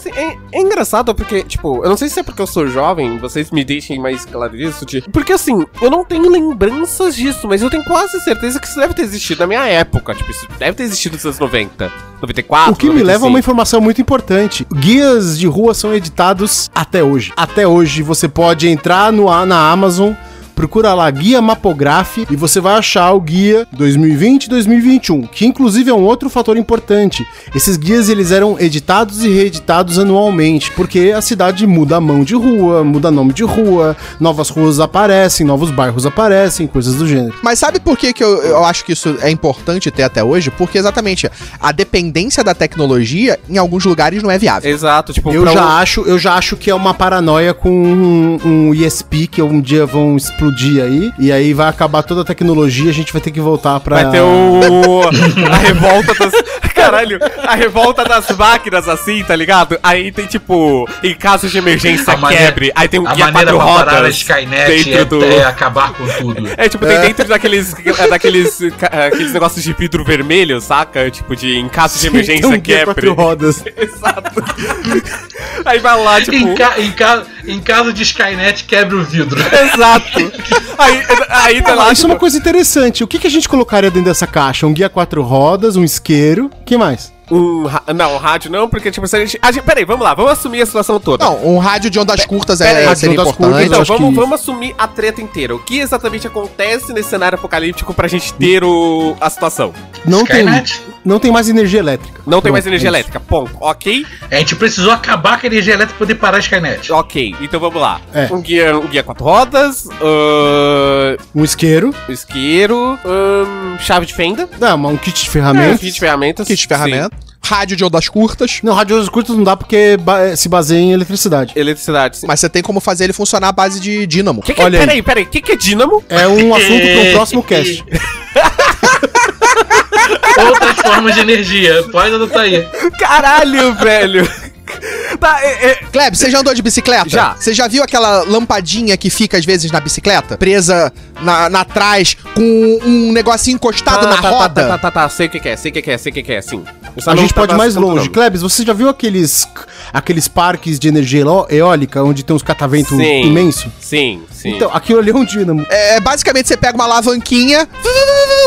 Speaker 1: Assim, é, é engraçado porque, tipo, eu não sei se é porque eu sou jovem, vocês me deixem mais claro disso, de... porque assim, eu não tenho lembranças disso, mas eu tenho quase certeza que isso deve ter existido na minha época, tipo, isso deve ter existido nos anos 90, 94,
Speaker 4: O que me leva a uma
Speaker 1: 95.
Speaker 4: informação muito importante. Guias de rua são editados até hoje. Até hoje você pode entrar no, na Amazon, procura lá Guia Mapograph e você vai achar o guia 2020 e 2021, que inclusive é um outro fator importante. Esses guias eles eram editados e reeditados anualmente, porque a cidade muda a mão de rua, muda nome de rua, novas ruas aparecem, novos bairros aparecem, coisas do gênero.
Speaker 5: Mas sabe por que, que eu, eu acho que isso é importante ter até hoje? Porque exatamente a dependência da tecnologia em alguns lugares não é viável.
Speaker 1: Exato, tipo,
Speaker 4: Eu já,
Speaker 1: um-
Speaker 4: acho, eu já acho que é uma paranoia com um, um ESP que um dia vão explodir aí, e aí vai acabar toda a tecnologia, a gente vai ter que voltar pra...
Speaker 1: Vai ter o. A revolta das. Caralho, a revolta das máquinas, assim, tá ligado? Aí tem tipo. Em caso de emergência
Speaker 2: A maneira-
Speaker 1: quebre. Aí tem um guia quatro
Speaker 2: parar a
Speaker 1: rodas.
Speaker 2: Skynet é,
Speaker 1: do-
Speaker 2: é acabar com tudo.
Speaker 1: É, tipo, tem dentro daqueles, é, daqueles ca- aqueles negócios de vidro vermelho, saca? Tipo, de em caso de emergência
Speaker 4: Tem um guia
Speaker 1: quebre.
Speaker 4: quatro rodas.
Speaker 1: Exato. Aí vai lá, tipo.
Speaker 2: Em, ca- em ca- em caso de Skynet, quebra o vidro.
Speaker 1: Exato. Aí, aí tá lá,
Speaker 4: isso é
Speaker 1: tipo,
Speaker 4: uma coisa interessante. O que, que a gente colocaria dentro dessa caixa? Um guia quatro rodas, um isqueiro, que mais?
Speaker 1: Um, não, um rádio não, porque tipo, se a gente, a gente. Peraí, vamos lá, vamos assumir a situação toda.
Speaker 5: Não, um rádio de ondas curtas
Speaker 1: pera aí,
Speaker 5: é,
Speaker 4: de
Speaker 5: seria
Speaker 4: ondas
Speaker 5: importante.
Speaker 4: curtas,
Speaker 1: Então,
Speaker 4: acho
Speaker 1: vamos,
Speaker 4: que-
Speaker 1: vamos assumir a treta inteira. O que exatamente acontece nesse cenário apocalíptico pra gente ter o, a situação?
Speaker 4: Não tem, não tem mais energia elétrica.
Speaker 1: Não tem mais energia
Speaker 4: é
Speaker 1: elétrica, ponto. Ok?
Speaker 2: A gente precisou acabar com a energia elétrica pra poder parar a Skynet.
Speaker 1: Ok, então vamos lá.
Speaker 4: É.
Speaker 1: Um, guia, um guia quatro rodas, ahn,
Speaker 4: Um isqueiro,
Speaker 1: isqueiro, ahn, chave de fenda,
Speaker 4: não, mas um kit de
Speaker 1: é,
Speaker 4: ferramentas.
Speaker 1: kit de ferramentas.
Speaker 5: Kit de ferramenta. Rádio de ondas curtas.
Speaker 4: Não, rádios curtas não dá porque ba- se baseia em eletricidade.
Speaker 1: Eletricidade. Sim.
Speaker 5: Mas você tem como fazer ele funcionar à base de dínamo.
Speaker 1: Que que,
Speaker 4: Olha aí.
Speaker 1: peraí, peraí, o que, que é dínamo?
Speaker 4: É um assunto para um próximo cast.
Speaker 2: Outras formas de energia. Pode adotar aí.
Speaker 1: Caralho, velho. Tá, é, é,
Speaker 5: Kleb, você já andou de bicicleta?
Speaker 1: Já.
Speaker 5: Você já viu aquela lampadinha que fica às vezes na bicicleta? Presa na, na trás, com um negocinho encostado
Speaker 1: tá,
Speaker 5: na
Speaker 1: tá,
Speaker 5: roda?
Speaker 1: Tá, tá, tá, tá, sei o que, que é, sei o que, que é, sei o que, que é, sim.
Speaker 4: A gente pode ir mais longe. Klebs, você já viu aqueles, aqueles parques de energia eó- eólica onde tem uns cataventos
Speaker 1: Sim.
Speaker 4: imensos?
Speaker 1: Sim, sim.
Speaker 4: Então, aquilo ali é um dínamo.
Speaker 5: É, basicamente você pega uma alavanquinha,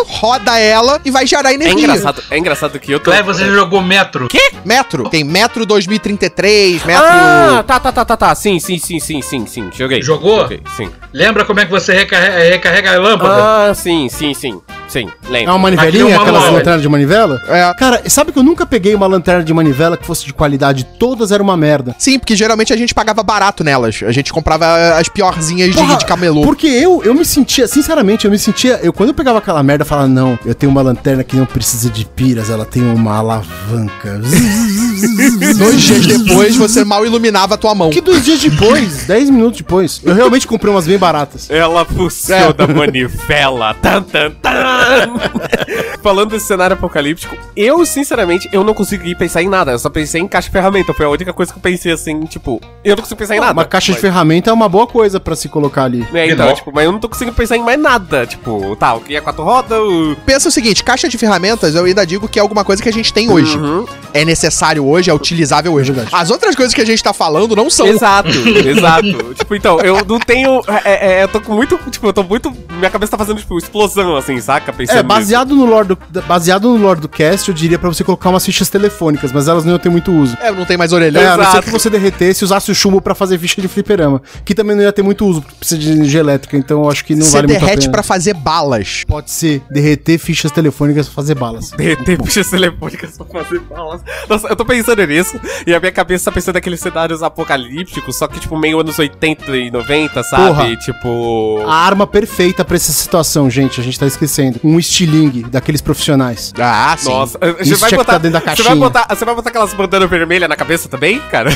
Speaker 5: roda ela e vai gerar
Speaker 1: é
Speaker 5: energia.
Speaker 1: engraçado, é engraçado que eu tô...
Speaker 2: Claire, você jogou metro?
Speaker 5: Metro. Tem metro 2033, metro.
Speaker 1: Ah, tá, tá, tá, tá, tá. Sim, sim, sim, sim, sim, sim. Joguei.
Speaker 2: Jogou?
Speaker 1: Joguei, sim.
Speaker 2: Lembra como é que você recarrega, recarrega a lâmpada?
Speaker 1: Ah, sim, sim, sim. Sim,
Speaker 4: É
Speaker 1: lembro.
Speaker 4: uma
Speaker 2: Aqui é
Speaker 4: manivelinha,
Speaker 2: uma
Speaker 4: aquelas lanternas de manivela?
Speaker 5: É.
Speaker 4: Cara, sabe que eu nunca peguei uma lanterna de manivela que fosse de qualidade? Todas eram uma merda.
Speaker 5: Sim, porque geralmente a gente pagava barato nelas. A gente comprava as piorzinhas de,
Speaker 4: Porra,
Speaker 5: de camelô.
Speaker 4: Porque eu, eu me sentia, sinceramente, eu me sentia. Eu, quando eu pegava aquela merda, eu falava, não, eu tenho uma lanterna que não precisa de piras, ela tem uma alavanca.
Speaker 5: Dois dias depois você mal iluminava a tua mão.
Speaker 4: que dois dias depois, dez minutos depois, eu realmente comprei umas bem baratas.
Speaker 1: Ela funciona da manivela. Tan, tan, tan. Falando desse cenário apocalíptico, eu, sinceramente, eu não consegui pensar em nada. Eu só pensei em caixa de ferramenta. Foi a única coisa que eu pensei assim, tipo, eu não consigo pensar em nada.
Speaker 4: Uma caixa de
Speaker 1: Mas-
Speaker 4: ferramenta é uma boa coisa pra se colocar ali.
Speaker 1: É, então,
Speaker 2: Menor.
Speaker 1: tipo, mas eu não tô conseguindo pensar em mais nada. Tipo, tá, o que é quatro rodas, o.
Speaker 5: Pensa o seguinte, caixa de ferramentas, eu ainda digo que é alguma coisa que a gente tem hoje.
Speaker 1: Uhum.
Speaker 5: É necessário hoje, é utilizável hoje.
Speaker 4: Verdade.
Speaker 5: As outras coisas que a gente tá falando não são.
Speaker 1: Exato, exato. tipo, então, eu não tenho. É, é, eu tô com muito. Tipo, eu tô muito. Minha cabeça tá fazendo, tipo, explosão, assim, saca? Pensando
Speaker 4: É, baseado no, lore do, baseado no lore do cast, eu diria pra você colocar umas fichas telefônicas, mas elas não iam ter muito uso.
Speaker 5: É, não tem mais orelhão.
Speaker 4: É, a não ser que você derretesse e usasse o chumbo pra fazer ficha de fliperama. Que também não ia ter muito uso, porque precisa de energia elétrica, então eu acho que não
Speaker 5: Você
Speaker 4: vale muito a
Speaker 5: derrete
Speaker 4: pena.
Speaker 5: pra fazer balas.
Speaker 4: Pode ser, derreter fichas telefônicas pra fazer balas.
Speaker 1: Derreter fichas telefônicas pra fazer balas. Nossa, eu tô pensando nisso e a minha cabeça tá pensando naqueles cenários apocalípticos, só que, tipo, meio anos 80 e 90, sabe?
Speaker 4: Porra.
Speaker 1: Tipo.
Speaker 4: A arma perfeita pra essa situação, gente, a gente tá esquecendo. Um estilingue daqueis profissionais.
Speaker 5: Ah, sim.
Speaker 1: Nossa, você
Speaker 4: Isso
Speaker 1: vai botar.
Speaker 4: tá dentro da
Speaker 1: você, vai
Speaker 4: caixinha.
Speaker 1: botar você vai botar aquelas bandanas vermelhas na cabeça também, cara?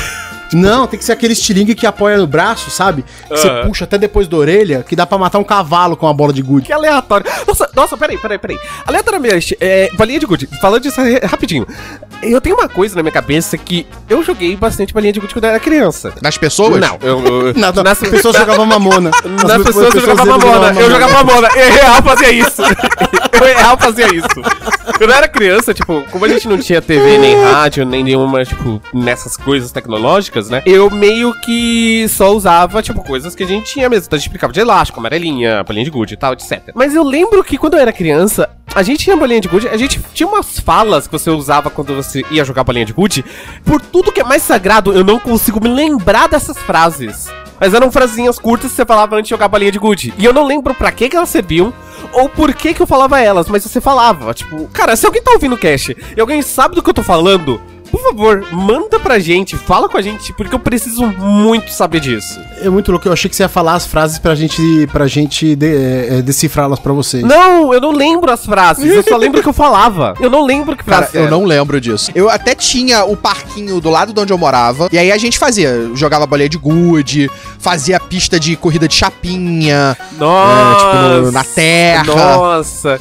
Speaker 4: Não, tem que ser aquele estilingue que apoia no braço, sabe? Que você
Speaker 1: Aham.
Speaker 4: puxa até depois da orelha, que dá pra matar um cavalo com uma bola de gude.
Speaker 1: Que aleatório. Nossa, nossa, peraí, peraí, peraí. Aleatoriamente, é, balinha de gude. Falando disso ra- rapidinho. Eu tenho uma coisa na minha cabeça que eu joguei bastante balinha de gude quando eu era criança.
Speaker 5: Nas pessoas?
Speaker 1: Não, eu. eu
Speaker 4: Nada,
Speaker 1: nas
Speaker 4: as pessoas jogavam mamona.
Speaker 1: Nas pessoas eu jogava mamona. Eu jogava mamona. Eu real fazia isso. Eu real fazia isso. Quando eu era criança, tipo, como a gente não tinha TV, nem rádio, nem nenhuma, tipo, nessas coisas tecnológicas, né? Eu meio que só usava, tipo, coisas que a gente tinha mesmo. Então a gente explicava de elástico, amarelinha, bolinha de gude e tal, etc. Mas eu lembro que quando eu era criança, a gente tinha bolinha de gude, a gente tinha umas falas que você usava quando você ia jogar bolinha de gude. Por tudo que é mais sagrado, eu não consigo me lembrar dessas frases. Mas eram frasinhas curtas que você falava antes de jogar bolinha de gude. E eu não lembro pra que, que elas serviam ou por que, que eu falava elas, mas você falava. Tipo, cara, se alguém tá ouvindo o cast e alguém sabe do que eu tô falando, por favor, manda pra gente, fala com a gente, porque eu preciso muito saber disso.
Speaker 4: É muito louco, eu achei que você ia falar as frases pra gente, pra gente de- é, é, decifrá-las pra vocês.
Speaker 1: Não, eu não lembro as frases, eu só lembro que eu falava. Eu não lembro que
Speaker 5: Cara,
Speaker 1: frase
Speaker 5: eu
Speaker 1: era.
Speaker 5: não lembro disso. Eu até tinha o parquinho do lado de onde eu morava. E aí a gente fazia. Jogava bolinha de gude, fazia pista de corrida de chapinha,
Speaker 1: Nossa.
Speaker 5: é, tipo, no- na terra.
Speaker 1: Nossa.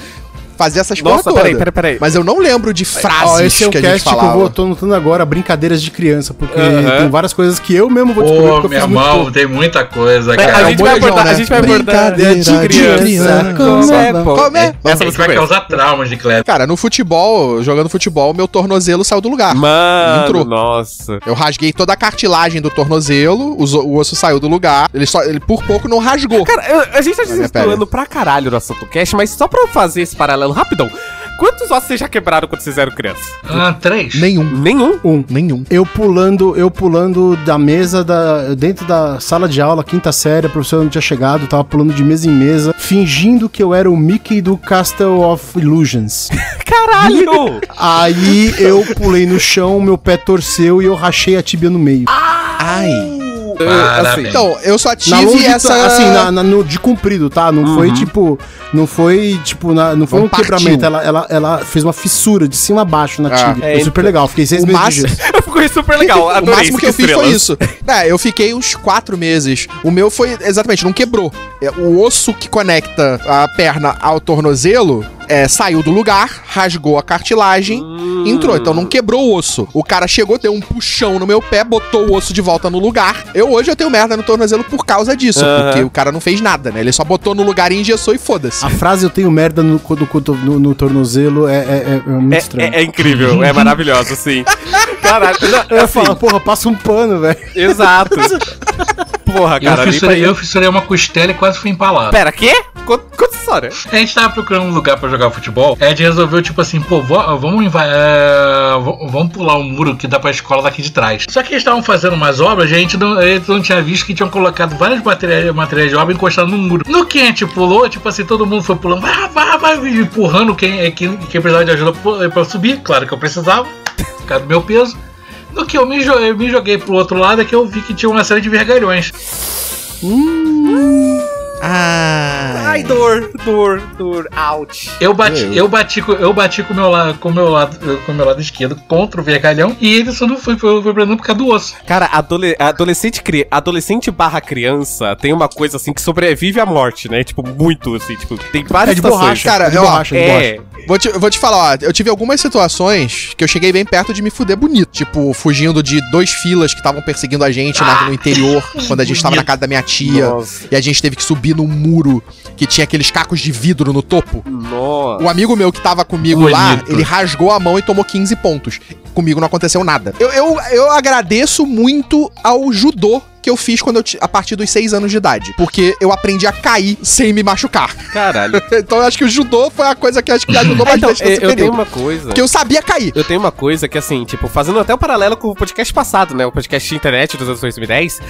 Speaker 5: Fazia essas coisas todas.
Speaker 1: peraí, peraí, peraí.
Speaker 5: Mas eu não lembro de frases
Speaker 4: Ó, esse é um
Speaker 5: que a gente
Speaker 4: cast que eu
Speaker 5: falava.
Speaker 4: vou, tô notando agora, brincadeiras de criança, porque
Speaker 1: Aham.
Speaker 4: tem várias coisas que eu mesmo vou descobrir
Speaker 2: Pô,
Speaker 4: muito
Speaker 2: irmão,
Speaker 4: pouco.
Speaker 2: tem muita coisa,
Speaker 1: É,
Speaker 2: cara.
Speaker 1: a gente vai
Speaker 5: molejão,
Speaker 1: abordar,
Speaker 5: né?
Speaker 1: a gente vai abordar
Speaker 5: Brincadeira
Speaker 1: de criança.
Speaker 5: criança,
Speaker 1: Como é bom.
Speaker 5: Como é?
Speaker 1: Essa música
Speaker 2: vai causar traumas de Kleber.
Speaker 5: Cara, no futebol, jogando futebol, meu tornozelo saiu do lugar.
Speaker 1: Mano,
Speaker 5: Entrou.
Speaker 1: nossa.
Speaker 5: Eu rasguei toda a cartilagem do tornozelo, o, osso saiu do lugar. Ele só, ele por pouco não rasgou.
Speaker 1: Cara, eu- a gente tá
Speaker 5: minha
Speaker 1: desvirtuando pra caralho no assunto cast, mas só pra eu fazer esse paralelo rapidão. Quantos ossos vocês já quebraram quando vocês eram crianças?
Speaker 2: Ah, três?
Speaker 5: Nenhum.
Speaker 1: Nenhum.
Speaker 4: Um.
Speaker 5: Nenhum.
Speaker 4: Eu pulando, eu pulando da mesa da dentro da sala de aula, quinta série, a professora não tinha chegado, tava pulando de mesa em mesa, fingindo que eu era o Mickey do Castle of Illusions.
Speaker 1: Caralho!
Speaker 4: Aí eu pulei no chão, meu pé torceu e eu rachei a tíbia no meio.
Speaker 5: Ai.
Speaker 1: Eu-
Speaker 2: Parabéns.
Speaker 5: Então, eu só tive essa.
Speaker 4: assim, na, na- no, de comprido, tá? Não foi tipo, não foi tipo, na- não foi um
Speaker 5: partiu.
Speaker 4: quebramento, ela, ela, ela fez uma fissura de cima a baixo na
Speaker 5: Ah.
Speaker 4: tíbia.
Speaker 1: É,
Speaker 4: foi super legal, fiquei seis meses
Speaker 5: máximo-.
Speaker 1: Ficou super legal.
Speaker 5: o máximo que eu fiz foi isso. É, eu fiquei uns quatro meses. O meu foi exatamente, não quebrou. É, O osso que conecta a perna ao tornozelo é, saiu do lugar, rasgou a cartilagem,
Speaker 1: Hum.
Speaker 5: entrou. Então não quebrou o osso. O cara chegou, deu um puxão no meu pé, botou o osso de volta no lugar. Eu hoje eu tenho merda no tornozelo por causa disso, porque o cara não fez nada, né? Ele só botou no lugar e engessou e foda-se.
Speaker 4: A frase eu tenho merda no, no, no- no tornozelo é, é, é muito
Speaker 1: É,
Speaker 4: estranho.
Speaker 1: é- é incrível, é maravilhoso, sim. Caralho, não,
Speaker 4: Eu
Speaker 1: assim,
Speaker 4: falar, porra, passa um pano, velho.
Speaker 1: exato. Porra,
Speaker 2: Eu
Speaker 1: cara, nem
Speaker 2: fissurei, eu fissurei uma costela e quase fui empalado.
Speaker 1: Pera, quê? Conta conta história.
Speaker 2: A gente tava procurando um lugar pra jogar futebol. A gente resolveu, tipo assim, pô, vamos, inva- é, v- vamos pular um muro que dá pra escola daqui de trás. Só que eles estavam fazendo umas obras e a gente não, a gente não tinha visto que tinham colocado vários materiais, materiais de obra encostados no muro. No que a gente pulou, tipo assim, todo mundo foi pulando, vai, vai, vai, empurrando quem, quem, quem precisava de ajuda pra, pra subir. Claro que eu precisava, por causa do meu peso. No que eu me, jo- eu me joguei pro outro lado é que eu vi que tinha uma série de vergalhões.
Speaker 5: Ah.
Speaker 1: Ai, dor, dor, dor, ouch.
Speaker 2: Eu bati,
Speaker 5: Eu-
Speaker 2: eu bati, com, eu bati com o meu lado, com meu lado, com meu lado esquerdo contra o vergalhão e ele só não foi, foi, dentro por causa do osso.
Speaker 1: Cara, adole- adolescente, cri- adolescente barra criança tem uma coisa assim que sobrevive à morte, né? Tipo, muito, assim, tipo, tem várias
Speaker 4: É de
Speaker 1: situações.
Speaker 4: borracha,
Speaker 5: Cara,
Speaker 4: é de borracha, é de borracha.
Speaker 5: Vou te, vou te falar, ó, eu tive algumas situações que eu cheguei bem perto de me fuder bonito. Tipo, fugindo de dois filas que estavam perseguindo a gente lá no interior, quando a gente tava na casa da minha tia.
Speaker 1: Nossa.
Speaker 5: E a gente teve que subir num muro que tinha aqueles cacos de vidro no topo.
Speaker 1: Nossa.
Speaker 5: O amigo meu que tava comigo lá,
Speaker 2: Bonito.
Speaker 5: ele rasgou a mão e tomou 15 pontos. Comigo não aconteceu nada. Eu, eu, eu agradeço muito ao judô que eu fiz quando eu a partir dos 6 anos de idade. Porque eu aprendi a cair sem me machucar.
Speaker 1: Caralho.
Speaker 5: então eu acho que o judô foi a coisa que acho que ajudou
Speaker 1: então,
Speaker 5: bastante
Speaker 1: eu,
Speaker 5: nesse
Speaker 1: eu tenho
Speaker 5: período.
Speaker 1: uma coisa.
Speaker 5: Porque eu sabia cair.
Speaker 1: Eu tenho uma coisa que, assim, tipo, fazendo até o paralelo com o podcast passado, né? O podcast de internet dos anos 2010.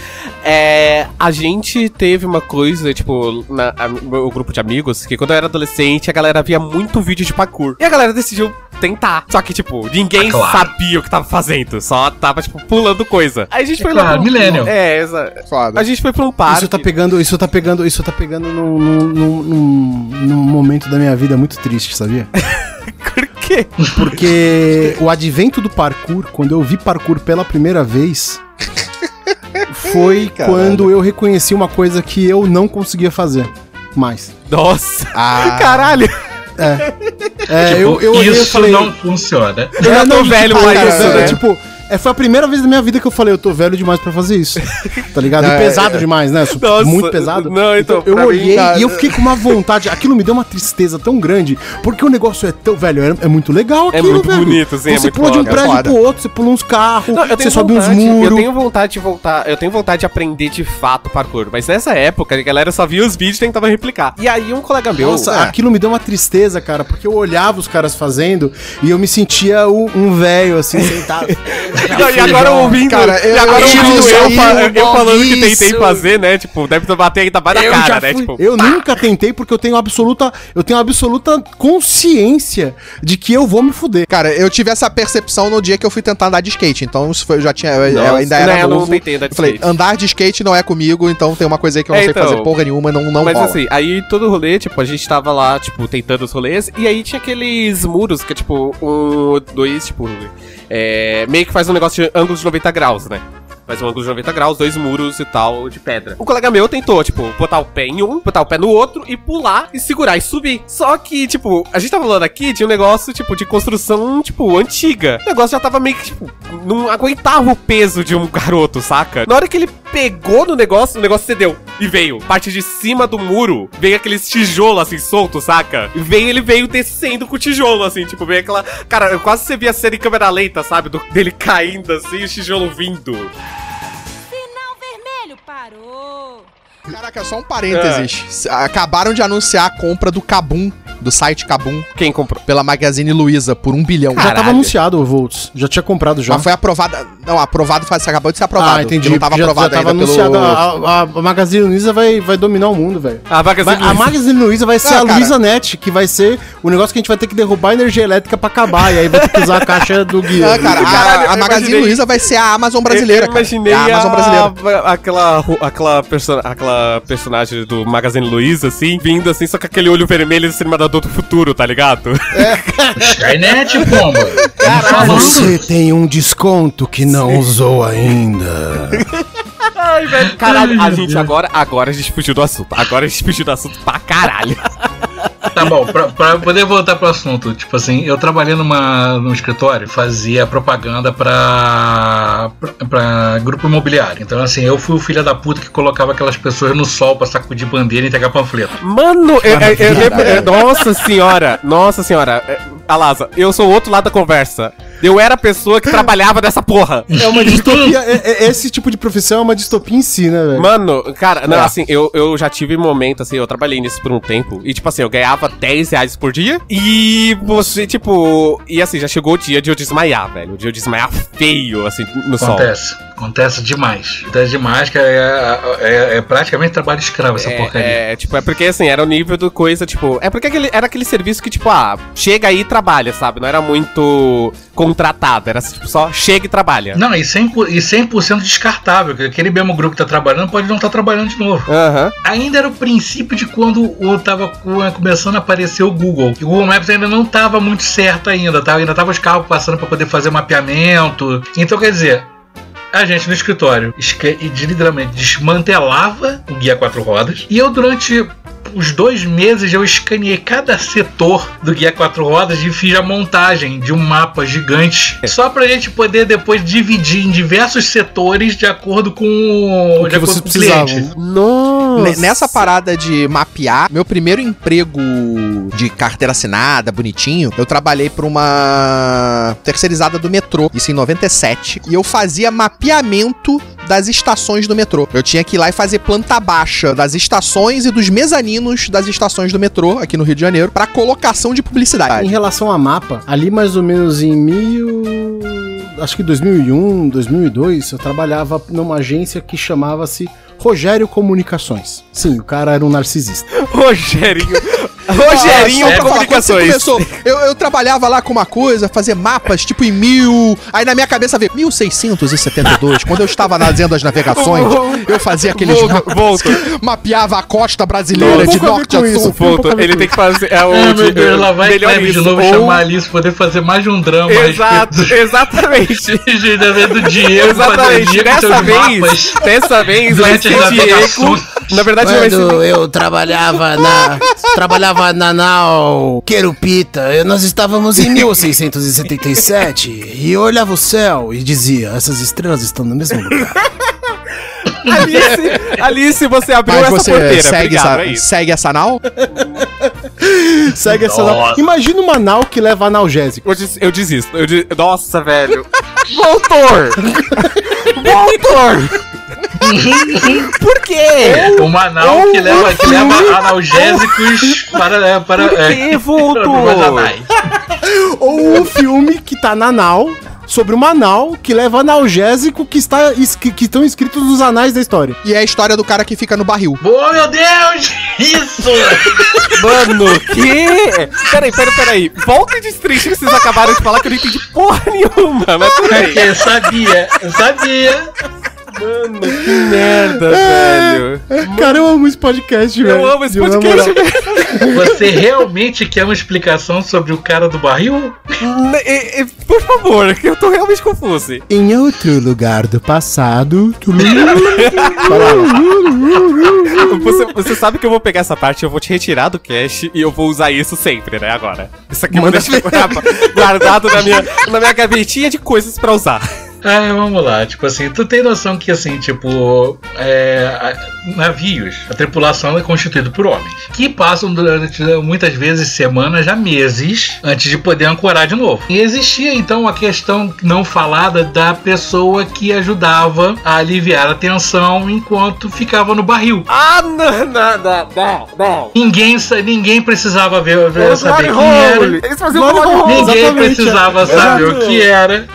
Speaker 1: É. A gente teve uma coisa, tipo, na, a- o grupo de amigos, que quando eu era adolescente, a galera via muito vídeo de parkour. E a galera decidiu tentar. Só que, tipo, ninguém
Speaker 2: Ah, claro.
Speaker 1: sabia o que tava fazendo. Só tava, tipo, pulando coisa. Aí a gente
Speaker 2: É
Speaker 1: foi
Speaker 2: claro,
Speaker 1: lá.
Speaker 2: millennial.
Speaker 1: É, exa...
Speaker 5: Foda.
Speaker 1: A gente foi pra um parque.
Speaker 4: Isso tá pegando, isso tá pegando, isso tá pegando num, num, num, num- num momento da minha vida muito triste, sabia?
Speaker 1: Por quê?
Speaker 4: Porque o advento do parkour, quando eu vi parkour pela primeira vez, foi
Speaker 5: Caralho.
Speaker 4: quando eu reconheci uma coisa que eu não conseguia fazer mais.
Speaker 1: Nossa.
Speaker 5: Ah.
Speaker 1: Caralho.
Speaker 4: É, eu, eu olhei
Speaker 2: Isso
Speaker 4: falei,
Speaker 2: não funciona.
Speaker 1: Eu já tô velho,
Speaker 4: tipo,
Speaker 1: mas
Speaker 4: cara,
Speaker 1: isso,
Speaker 4: é,
Speaker 1: né?
Speaker 4: tipo, é, foi a primeira vez da minha vida que eu falei, eu tô velho demais pra fazer isso. Tá ligado?
Speaker 5: Não,
Speaker 4: e pesado
Speaker 5: é-
Speaker 4: demais, né?
Speaker 1: Nossa,
Speaker 4: Muito pesado.
Speaker 1: não, então,
Speaker 4: eu
Speaker 1: pra mim,
Speaker 4: olhei
Speaker 5: cara,
Speaker 4: e eu fiquei com uma vontade. Aquilo me deu uma tristeza tão grande, porque o negócio é tão, velho, é, é muito legal
Speaker 1: É
Speaker 4: aquilo,
Speaker 1: muito
Speaker 4: velho.
Speaker 1: bonito, assim, é
Speaker 4: Você
Speaker 1: muito
Speaker 4: pula de um
Speaker 1: é
Speaker 4: prédio
Speaker 5: foda.
Speaker 4: pro outro, você pula uns carros,
Speaker 1: Não, eu
Speaker 4: você sobe uns
Speaker 1: vontade, Eu
Speaker 4: muros.
Speaker 1: tenho vontade de voltar, eu tenho vontade de aprender de fato parkour, mas nessa época a galera só via os vídeos e tentava replicar. E aí um colega meu,
Speaker 4: Nossa,
Speaker 1: é,
Speaker 4: aquilo me deu uma tristeza, cara, porque eu olhava os caras fazendo e eu me sentia um, um velho, assim, sentado.
Speaker 1: Não, e agora ouvindo,
Speaker 5: Cara, eu-
Speaker 1: e agora
Speaker 5: eu
Speaker 1: ouvindo eu, eu
Speaker 7: bom
Speaker 1: falando que
Speaker 7: isso.
Speaker 1: tentei fazer, né? Tipo, deve bater ainda mais na
Speaker 7: Eu
Speaker 1: cara, né?
Speaker 7: fui-
Speaker 1: Tipo,
Speaker 4: Eu nunca tentei porque eu tenho absoluta, eu tenho absoluta consciência de que eu vou me fuder.
Speaker 5: Cara, eu tive essa percepção no dia que eu fui tentar andar de skate. Então, isso foi, eu já tinha. eu- eu ainda era
Speaker 1: eu não
Speaker 5: novo.
Speaker 1: tentei andar de
Speaker 5: eu falei,
Speaker 1: skate.
Speaker 5: andar de skate não é comigo, então tem uma coisa aí que eu não
Speaker 1: É,
Speaker 5: sei
Speaker 1: então.
Speaker 5: fazer porra nenhuma, não, não
Speaker 1: Mas
Speaker 5: rola.
Speaker 1: assim, aí todo rolê, tipo, a gente tava lá, tipo, tentando os rolês, e aí tinha aqueles muros que é tipo, um, dois, tipo, é, meio que faz um negócio de ângulo de 90 graus, né? Faz um ângulo de 90 graus, dois muros e tal, de pedra. Um colega meu tentou, tipo, botar o pé em um, botar o pé no outro e pular e segurar e subir. Só que, tipo, a gente tava falando aqui de um negócio, tipo, de construção, tipo, antiga. O negócio já tava meio que, tipo, não aguentava o peso de um garoto, saca? Na hora que ele pegou no negócio, o negócio cedeu e veio. Parte de cima do muro, veio aqueles tijolos assim, solto, saca? E veio, ele veio descendo com o tijolo, assim, tipo, veio aquela. Cara, eu quase você via a cena em câmera lenta, sabe? Do, dele caindo assim e o tijolo vindo.
Speaker 6: Sinal vermelho parou.
Speaker 5: Caraca, só um parênteses. S- Acabaram de anunciar a compra do Kabum, do site Kabum,
Speaker 1: Quem comprou?
Speaker 5: pela Magazine Luiza, por um bilhão.
Speaker 4: Já tava
Speaker 1: Caralho.
Speaker 4: anunciado o Volts. Já tinha comprado já.
Speaker 5: Mas foi aprovada. Não, aprovado faz, acabou de ser aprovado.
Speaker 4: ah, entendi.
Speaker 5: Não tava
Speaker 4: já,
Speaker 5: aprovado
Speaker 4: já tava
Speaker 5: ainda
Speaker 4: anunciado.
Speaker 5: pelo.
Speaker 4: A, a- a Magazine Luiza vai, vai dominar o mundo, velho.
Speaker 1: A vaga
Speaker 4: Vai- a Magazine Luiza vai ser
Speaker 5: Ah,
Speaker 4: a. Luiza Net, que vai ser o negócio que a gente vai ter que derrubar a energia elétrica pra acabar. E aí vai ter que usar a caixa do guia.
Speaker 5: Ah, cara, a,
Speaker 1: Caralho,
Speaker 5: a
Speaker 1: eu
Speaker 5: Magazine
Speaker 1: imaginei-
Speaker 5: Luiza vai ser a Amazon brasileira.
Speaker 1: Eu imaginei
Speaker 5: cara. É a Amazon brasileira.
Speaker 1: a- aquela, aquela, perso aquela personagem do Magazine Luiza, assim, vindo assim, só com aquele olho vermelho do Exterminador do Futuro, tá ligado?
Speaker 2: Skynet, pomba. Falando.
Speaker 4: Você tem um desconto que não usou ainda.
Speaker 1: Ai, velho. Caralho, a gente agora, agora a gente fugiu do assunto. Agora a gente fugiu do assunto pra caralho.
Speaker 2: Tá bom, pra, pra poder voltar pro assunto, tipo assim, eu trabalhei numa, num escritório, fazia propaganda pra, pra, pra grupo imobiliário. Então, assim, eu fui o filho da puta que colocava aquelas pessoas no sol pra sacudir bandeira e entregar panfleto.
Speaker 1: Mano, eu, eu- é, nossa senhora, nossa senhora. É, Alasa, eu sou o outro lado da conversa. Eu era a pessoa que trabalhava nessa porra.
Speaker 4: É uma distopia. é- é- esse tipo de profissão é uma distopia em si, né, velho?
Speaker 1: Mano, cara, não,
Speaker 5: É.
Speaker 1: assim, eu, eu já tive momento, assim, eu trabalhei nisso por um tempo. E, tipo assim, eu ganhava 10 reais por dia. E você, tipo. E assim, já chegou o dia de eu desmaiar, velho. O dia de eu desmaiar feio, assim, no sol.
Speaker 2: Acontece. Acontece demais. Acontece demais, que é, é- é praticamente trabalho escravo essa porcaria.
Speaker 1: É, é, tipo, é porque assim, era o nível do coisa, tipo. É porque aquele, era aquele serviço que, tipo, ah, chega aí e trabalha, sabe? Não era muito contratado, era tipo, só chega e trabalha.
Speaker 2: Não, e 100%, e 100 descartável, que aquele mesmo grupo que tá trabalhando pode não estar trabalhando de novo.
Speaker 1: Aham.
Speaker 2: Ainda era o princípio de quando o tava co- começando a aparecer o Google. E o Google Maps ainda não tava muito certo ainda, tá? ainda tava os carros passando para poder fazer mapeamento. Então, quer dizer, a gente no escritório e de- literalmente desmantelava o guia quatro rodas. E eu durante os dois meses eu escaneei cada setor do guia quatro rodas e fiz a montagem de um mapa gigante só pra gente poder depois dividir em diversos setores de acordo com
Speaker 4: O
Speaker 2: de
Speaker 4: que vocês
Speaker 2: o
Speaker 4: precisavam.
Speaker 1: Nossa.
Speaker 5: Ne- Nessa parada de mapear, meu primeiro emprego de carteira assinada, bonitinho, eu trabalhei pra uma terceirizada do metrô, isso em 97, e eu fazia mapeamento das estações do metrô. Eu tinha que ir lá e fazer planta baixa das estações e dos mezaninos das estações do metrô aqui no Rio de Janeiro pra colocação de
Speaker 4: Em
Speaker 5: publicidade.
Speaker 4: relação a mapa, ali mais ou menos em mil. Acho que 2001, 2002, eu trabalhava numa agência que chamava-se Rogério Comunicações. Sim, o cara era um narcisista.
Speaker 1: Rogerinho. Rogerinho
Speaker 2: sério?
Speaker 1: Comunicações.
Speaker 5: Quando você começou, eu, eu trabalhava lá com uma coisa, fazer mapas tipo em mil. Aí na minha cabeça veio 1672. quando eu estava fazendo as navegações, eu fazia aqueles
Speaker 1: Volta,
Speaker 5: mapas
Speaker 1: volta.
Speaker 5: que mapeava a costa brasileira
Speaker 4: Não,
Speaker 5: de norte a
Speaker 4: isso.
Speaker 5: sul.
Speaker 1: Ponto. Ele tem que fazer. É o
Speaker 2: Ah, meu
Speaker 1: de-
Speaker 2: Deus, lá vai
Speaker 1: melhor
Speaker 2: de
Speaker 1: isso.
Speaker 2: novo
Speaker 1: Ou-
Speaker 2: chamar a Alice poder fazer mais de um drama
Speaker 1: Exato, exatamente.
Speaker 2: do, do Diego
Speaker 1: Exatamente. Dessa vez,
Speaker 2: mapas.
Speaker 1: dessa vez vai ser Diego. Na verdade, vai ser.
Speaker 7: Quando eu trabalhava na. trabalhava na nau Querupita, nós estávamos em 1677 e eu olhava o céu e dizia: essas estrelas estão no mesmo lugar.
Speaker 1: Alice, Alice, você abriu
Speaker 5: Mas
Speaker 1: essa
Speaker 5: você
Speaker 1: porteira.
Speaker 5: segue,
Speaker 1: Obrigado,
Speaker 5: essa,
Speaker 1: é
Speaker 5: segue essa nau?
Speaker 4: Segue essa nau.
Speaker 2: Nossa.
Speaker 4: Imagina uma nau que leva analgésico.
Speaker 1: Eu, des- eu desisto. Eu de- Nossa, velho. Voltor! Voltor! Por quê?
Speaker 2: Uma nau que leva, que leva analgésicos para. para
Speaker 1: Por
Speaker 2: é,
Speaker 1: que,
Speaker 2: anais.
Speaker 4: Ou um filme que tá na nau sobre uma anal que leva analgésico que, está, es- que, que estão escritos nos anais da história.
Speaker 5: E é a história do cara que fica no barril.
Speaker 2: Oh, meu Deus! Isso!
Speaker 1: Mano, que? Peraí, peraí, peraí. Volta de stream que vocês acabaram de falar que eu não entendi porra nenhuma, mas tudo bem.
Speaker 2: Eu sabia, eu sabia.
Speaker 1: Mano, que merda, velho.
Speaker 4: Cara, eu amo esse podcast, velho.
Speaker 1: Eu amo esse podcast, velho.
Speaker 2: Você realmente quer uma explicação sobre o cara do barril?
Speaker 1: Ne- e- e, Por favor, que eu tô realmente confuso.
Speaker 4: Em outro lugar do passado.
Speaker 1: Você, você sabe que eu vou pegar essa parte, eu vou te retirar do cache e eu vou usar isso sempre, né? Agora. Isso aqui eu vou deixar guardado na minha, na minha gavetinha de coisas pra usar.
Speaker 2: Ah, vamos lá. Tipo assim, tu tem noção que, assim, tipo, é, navios, a tripulação é constituída por homens, que passam durante muitas vezes semanas a meses antes de poder ancorar de novo. E existia, então, a questão não falada da pessoa que ajudava a aliviar a tensão enquanto ficava no barril.
Speaker 1: Ah, não, não, não, não, não.
Speaker 2: Ninguém, ninguém precisava ver, ver saber quem era.
Speaker 1: Eles faziam.
Speaker 2: Ninguém precisava saber o que era.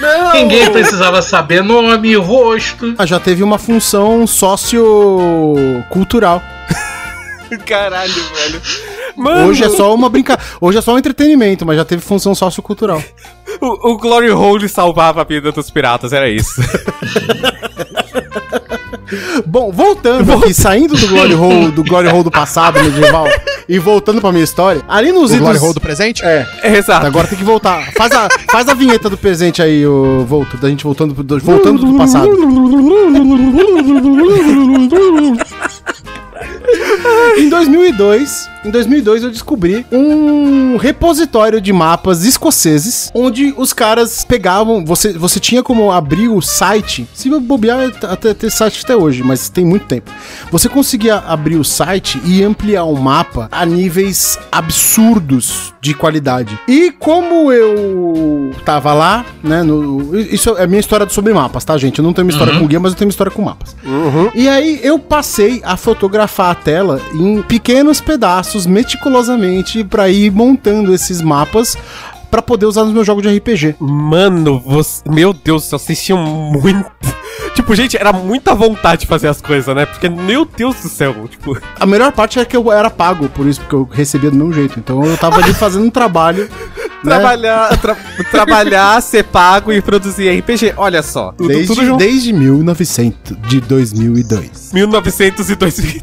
Speaker 1: Não.
Speaker 2: Ninguém precisava saber nome, rosto.
Speaker 4: Ah, já teve uma função sociocultural.
Speaker 1: Caralho, velho. Mano,
Speaker 4: Hoje é só uma brincadeira. Hoje é só um entretenimento, mas já teve função sociocultural.
Speaker 1: o, o Glory Hole salvava a vida dos piratas, era isso.
Speaker 4: Bom, voltando aqui, saindo do Glory Hole, do Glory Hole do passado medieval e voltando pra minha história, ali nos
Speaker 5: O
Speaker 4: idos...
Speaker 5: Glory Hole do presente?
Speaker 4: É,
Speaker 1: Exato.
Speaker 4: agora tem que voltar. Faz a, faz a vinheta do presente aí, o Volto, da gente voltando, do, voltando do passado. Em 2002, em 2002 eu descobri um repositório de mapas escoceses, onde os caras pegavam, você, você tinha como abrir o site, se bobear até ter site até hoje, mas tem muito tempo. Você conseguia abrir o site e ampliar o mapa a níveis absurdos de qualidade. E como eu tava lá, né, no, isso é minha história sobre mapas, tá, gente? Eu não tenho uma história com guia, mas eu tenho uma história com mapas. E aí eu passei a fotografar tela em pequenos pedaços, meticulosamente, pra ir montando esses mapas pra poder usar nos meus jogos de RPG.
Speaker 1: Mano, você... meu Deus, vocês tinham muito. Tipo, gente, era muita vontade de fazer as coisas, né? Porque, meu Deus do céu, tipo.
Speaker 4: A melhor parte é que eu era pago por isso, porque eu recebia do meu jeito. Então eu tava ali fazendo um trabalho. né?
Speaker 1: Trabalhar, tra- trabalhar, ser pago e produzir RPG. Olha só. Tudo,
Speaker 4: Desde,
Speaker 1: tudo junto.
Speaker 4: desde 1900, de 2002.
Speaker 1: 1900 e 2000.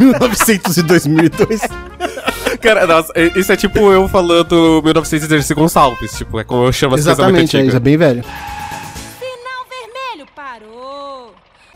Speaker 4: 1900 e 2002.
Speaker 1: Cara, nossa, isso é tipo eu falando 1913 Gonçalves. Tipo, é como eu chamo as coisas muito
Speaker 4: Exatamente, é, isso é
Speaker 1: antigas.
Speaker 4: bem velho.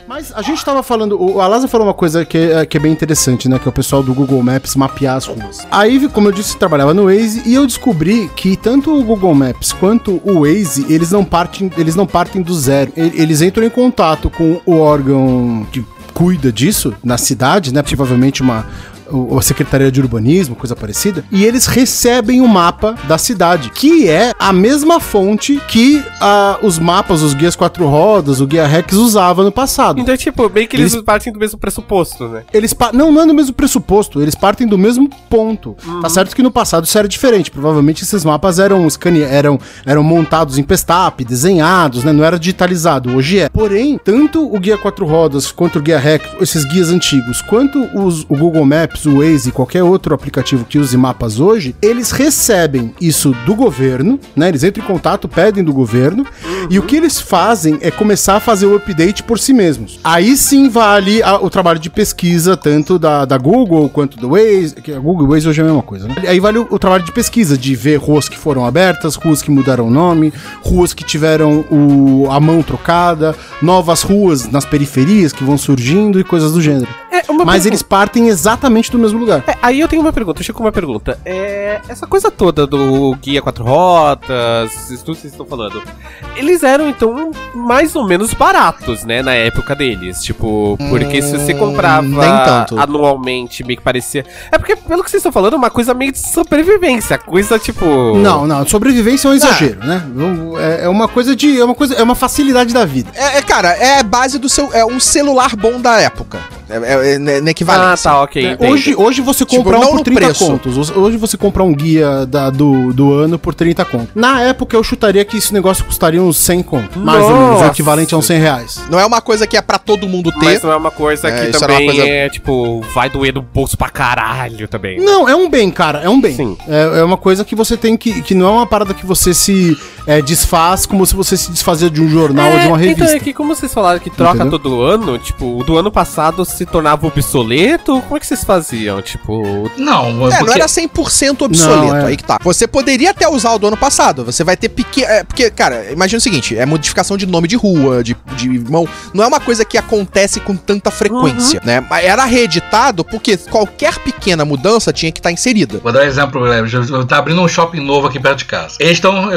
Speaker 4: Mas a gente tava falando, o Alasa falou uma coisa que é, que é bem interessante, né? Que é o pessoal do Google Maps mapear as ruas. Aí, como eu disse, trabalhava no Waze e eu descobri que tanto o Google Maps quanto o Waze, eles não partem, eles não partem do zero. Eles entram em contato com o órgão que cuida disso na cidade, né? Provavelmente uma o- a Secretaria de Urbanismo, coisa parecida, e eles recebem o mapa da cidade, que é a mesma fonte que ah, os mapas, os guias quatro rodas, o guia Rex usava no passado.
Speaker 1: Então, tipo, meio que eles,
Speaker 4: Eles-
Speaker 1: partem do mesmo pressuposto, né?
Speaker 4: Eles não, não é no mesmo pressuposto, eles partem do mesmo ponto. Tá certo que no passado isso era diferente. Provavelmente esses mapas eram eram, eram montados em Pestap, desenhados, né? Não era digitalizado. Hoje é. Porém, tanto o guia quatro rodas quanto o guia Rex, esses guias antigos, quanto os, o Google Maps, o Waze e qualquer outro aplicativo que use mapas hoje, eles recebem isso do governo, né? Eles entram em contato, pedem do governo, e o que eles fazem é começar a fazer o update por si mesmos. Aí sim vale a- o trabalho de pesquisa, tanto da, da Google quanto do Waze, que a Google e o Waze hoje é a mesma coisa, né? Aí vale o, o trabalho de pesquisa, de ver ruas que foram abertas, ruas que mudaram o nome, ruas que tiveram o, a mão trocada, novas ruas nas periferias que vão surgindo e coisas do gênero.
Speaker 1: É,
Speaker 4: Mas
Speaker 1: pergunta.
Speaker 4: eles partem exatamente do mesmo lugar.
Speaker 1: É, aí eu tenho uma pergunta, eu chego com uma pergunta. É, essa coisa toda do guia quatro rotas, isso tudo que vocês estão falando, eles eram então mais ou menos baratos, né, na época deles. Tipo, porque se você comprava
Speaker 5: nem tanto.
Speaker 1: anualmente, meio que parecia. É porque, pelo que vocês estão falando, é uma coisa meio de sobrevivência, coisa tipo.
Speaker 4: Não, não, sobrevivência é um exagero, né? É, é uma coisa de. É uma coisa. É uma facilidade da vida.
Speaker 5: É, é, cara, é a base do seu. É um celular bom da época. É, é, é, na
Speaker 1: Ah,
Speaker 5: equivalência.
Speaker 1: tá, ok.
Speaker 4: É,
Speaker 1: entendi.
Speaker 4: hoje, hoje você
Speaker 5: Tipo,
Speaker 4: compra
Speaker 5: não
Speaker 4: um por
Speaker 5: no
Speaker 4: 30
Speaker 5: preço.
Speaker 4: contos. Hoje você compra um guia da- do, do ano por 30 contos. Na época eu chutaria que esse negócio custaria uns 100 contos. Mais ou menos, o
Speaker 1: Nossa.
Speaker 4: equivalente a uns 100 reais.
Speaker 5: Não é uma coisa que é pra todo mundo ter.
Speaker 1: Mas não é uma coisa
Speaker 5: É,
Speaker 1: que
Speaker 5: uma
Speaker 1: também
Speaker 5: coisa-
Speaker 1: é, tipo, vai doer no bolso pra caralho também.
Speaker 4: Não, é um bem, cara, é um bem.
Speaker 1: Sim.
Speaker 4: É, é uma coisa que você tem que. que não é uma parada que você se é, desfaz como se você se desfazia de um jornal ou de uma revista.
Speaker 1: Então é que como vocês falaram que troca
Speaker 4: Entendeu?
Speaker 1: todo ano, tipo, o do ano passado se tornava obsoleto, como é que vocês faziam? Tipo,
Speaker 2: Não,
Speaker 5: É, não
Speaker 2: porque-
Speaker 5: era 100% obsoleto,
Speaker 4: Não, é.
Speaker 5: aí que tá. Você poderia até usar o do ano passado, você vai ter pequeno... É, porque, cara, imagina o seguinte, é modificação de nome de rua, de, de mão, não é uma coisa que acontece com tanta frequência, né? Mas Era reeditado porque qualquer pequena mudança tinha que estar inserida.
Speaker 2: Vou dar um exemplo, Guilherme. Eu tá abrindo um shopping novo aqui perto de casa. Eles estão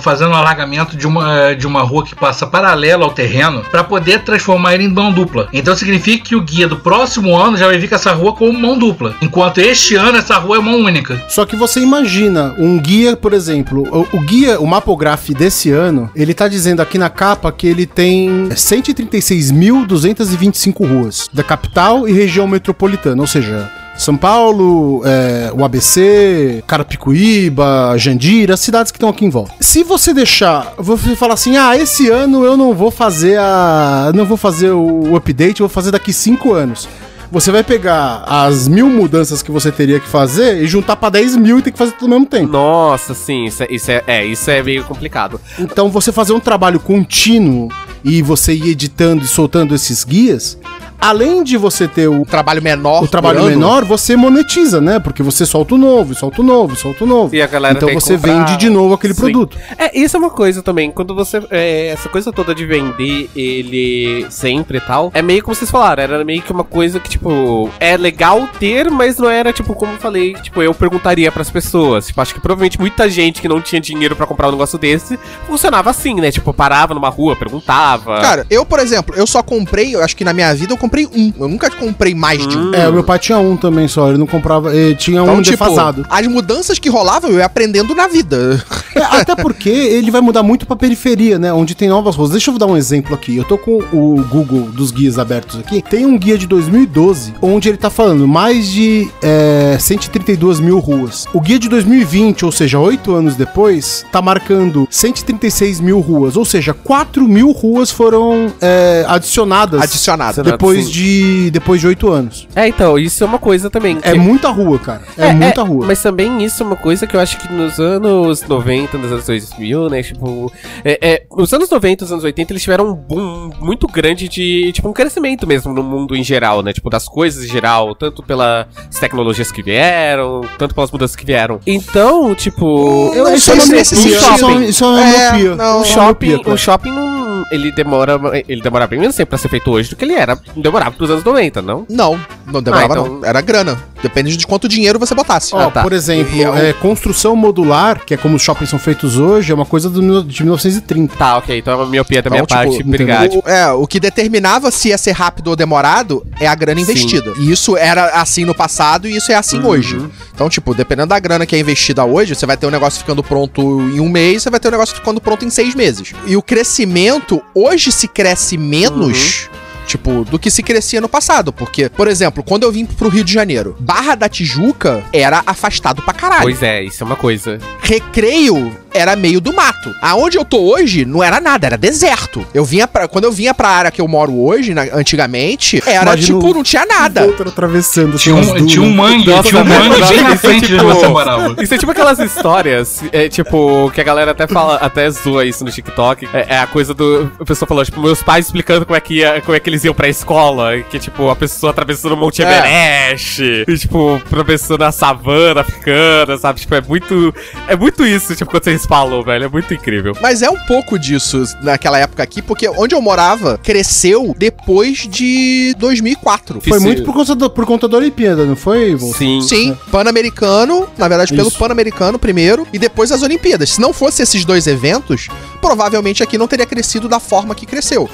Speaker 2: fazendo um alargamento de uma, de uma rua que passa paralela ao terreno para poder transformar ele em mão dupla. Então significa que o guia do próximo ano já vai vir com essa rua como mão dupla. Enquanto este ano essa rua é mão única.
Speaker 4: Só que você imagina um guia, por exemplo, o, o guia, o Mapograph desse ano, ele tá dizendo aqui na capa que ele tem 136.225 ruas da capital e região metropolitana, ou seja, São Paulo, é, o ABC, Carapicuíba, Jandira, as cidades que estão aqui em volta. Se você deixar, você falar assim, ah, esse ano eu não vou fazer a, não vou fazer o update, eu vou fazer daqui cinco anos. Você vai pegar as mil mudanças que você teria que fazer e juntar pra 10 mil e ter que fazer tudo ao mesmo tempo.
Speaker 1: nossa, sim, isso é, isso é, é, isso é meio complicado.
Speaker 4: Então você fazer um trabalho contínuo e você ir editando e soltando esses guias, além de você ter o,
Speaker 5: trabalho menor.
Speaker 4: o trabalho menor, você monetiza, né? Porque você solta o novo, solta o novo, solta o novo.
Speaker 1: E a galera
Speaker 4: então você
Speaker 1: comprar.
Speaker 4: vende de novo aquele
Speaker 1: Sim.
Speaker 4: produto.
Speaker 1: É, isso é uma coisa também. Quando você. é, essa coisa toda de vender ele sempre e tal. É meio como vocês falaram. Era meio que uma coisa que, tipo. É legal ter, mas não era, tipo, como eu falei. Tipo, eu perguntaria pras pessoas. Tipo, acho que provavelmente muita gente que não tinha dinheiro pra comprar um negócio desse funcionava assim, né? Tipo, parava numa rua, perguntava.
Speaker 5: Cara, eu, por exemplo, eu só comprei, eu acho que na minha vida eu comprei um. Eu nunca comprei mais de um.
Speaker 4: É, o meu pai tinha um também só, ele não comprava, ele tinha um
Speaker 5: tipo,
Speaker 4: defasado.
Speaker 5: as mudanças que rolavam eu ia aprendendo na vida.
Speaker 4: É, até porque ele vai mudar muito pra periferia, né? Onde tem novas ruas. Deixa eu dar um exemplo aqui. Eu tô com o Google dos guias abertos aqui. Tem um guia de 2012, onde ele tá falando mais de é, 132 mil ruas. O guia de 2020, ou seja, oito anos depois, tá marcando 136 mil ruas. Ou seja, 4 mil ruas foram é, adicionadas.
Speaker 5: Adicionado.
Speaker 4: Depois
Speaker 1: Sim.
Speaker 4: de depois de oito anos.
Speaker 1: É, então, isso é uma coisa também.
Speaker 4: É
Speaker 1: que-
Speaker 4: muita rua, cara. É, muita rua.
Speaker 1: Mas também isso é uma coisa que eu acho que nos anos 90, nos anos 2000, né? Tipo, é, é, nos anos 90, nos anos 80, eles tiveram um boom muito grande de, tipo, um crescimento mesmo no mundo em geral, né? Tipo, das coisas em geral, tanto pelas tecnologias que vieram, tanto pelas mudanças que vieram. Então, tipo,
Speaker 5: Não
Speaker 1: acho
Speaker 5: sei
Speaker 1: que
Speaker 5: se
Speaker 1: um
Speaker 5: nesse
Speaker 1: shopping-
Speaker 5: sentido.
Speaker 4: Isso é uma
Speaker 5: É,
Speaker 4: miopia.
Speaker 5: não,
Speaker 1: o
Speaker 4: Isso é uma
Speaker 1: shopping, o shopping não, ele demora, ele demora bem menos tempo pra ser feito hoje do que ele era, demorava pros anos 90, não?
Speaker 5: Não, não demorava
Speaker 1: Ah, então-
Speaker 5: não. Era grana. Depende de quanto dinheiro você botasse.
Speaker 4: Ó,
Speaker 1: Ah, tá.
Speaker 4: por exemplo,
Speaker 5: E é
Speaker 4: é, construção modular, que é como os shoppings são feitos hoje, é uma coisa do, de 1930.
Speaker 1: Tá, ok, então é uma miopia da minha
Speaker 5: Então, tipo,
Speaker 1: parte, obrigado.
Speaker 5: O, é, o que determinava se ia ser rápido ou demorado é a grana
Speaker 1: Sim.
Speaker 5: investida. E isso era assim no passado e isso é assim
Speaker 1: Uhum.
Speaker 5: hoje. Então, tipo, dependendo da grana que é investida hoje, você vai ter um negócio ficando pronto em um mês, você vai ter um negócio ficando pronto em seis meses. E o crescimento, hoje se cresce menos.
Speaker 1: Uhum.
Speaker 5: Tipo, do que se crescia no passado. Porque, por exemplo, quando eu vim pro Rio de Janeiro, Barra da Tijuca era afastado pra caralho.
Speaker 1: Pois é, isso é uma coisa.
Speaker 5: Recreio era meio do mato. Aonde eu tô hoje não era nada, era deserto. Eu vinha pra, quando eu vinha pra área que eu moro hoje, na- antigamente, era
Speaker 4: Imagina
Speaker 5: tipo, não tinha nada.
Speaker 4: Atravessando.
Speaker 2: Tinha um, tinha um mangue,
Speaker 1: Nossa,
Speaker 2: tinha um mangue bem na
Speaker 1: isso é
Speaker 2: frente de
Speaker 1: tipo-
Speaker 2: onde você morava.
Speaker 1: Isso é tipo aquelas histórias, é, tipo, que a galera até fala, até zoa isso no TikTok. É, é a coisa do. A pessoa falou, tipo, meus pais explicando como é que, ia, como é que eles iam pra escola. Que, tipo, a pessoa atravessando o Monte
Speaker 5: É.
Speaker 1: Everest. E, tipo, atravessando a savana africana, sabe? Tipo, é muito. É muito isso, tipo, quando falam, velho. É muito incrível.
Speaker 5: Mas é um pouco disso naquela época aqui, porque onde eu morava cresceu depois de 2004.
Speaker 4: Foi muito por conta, do, por conta da Olimpíada, não foi?
Speaker 1: Sim.
Speaker 5: Sim, Pan-Americano, na verdade pelo. Pan-Americano primeiro e depois as Olimpíadas. Se não fosse esses dois eventos, provavelmente aqui não teria crescido da forma que cresceu.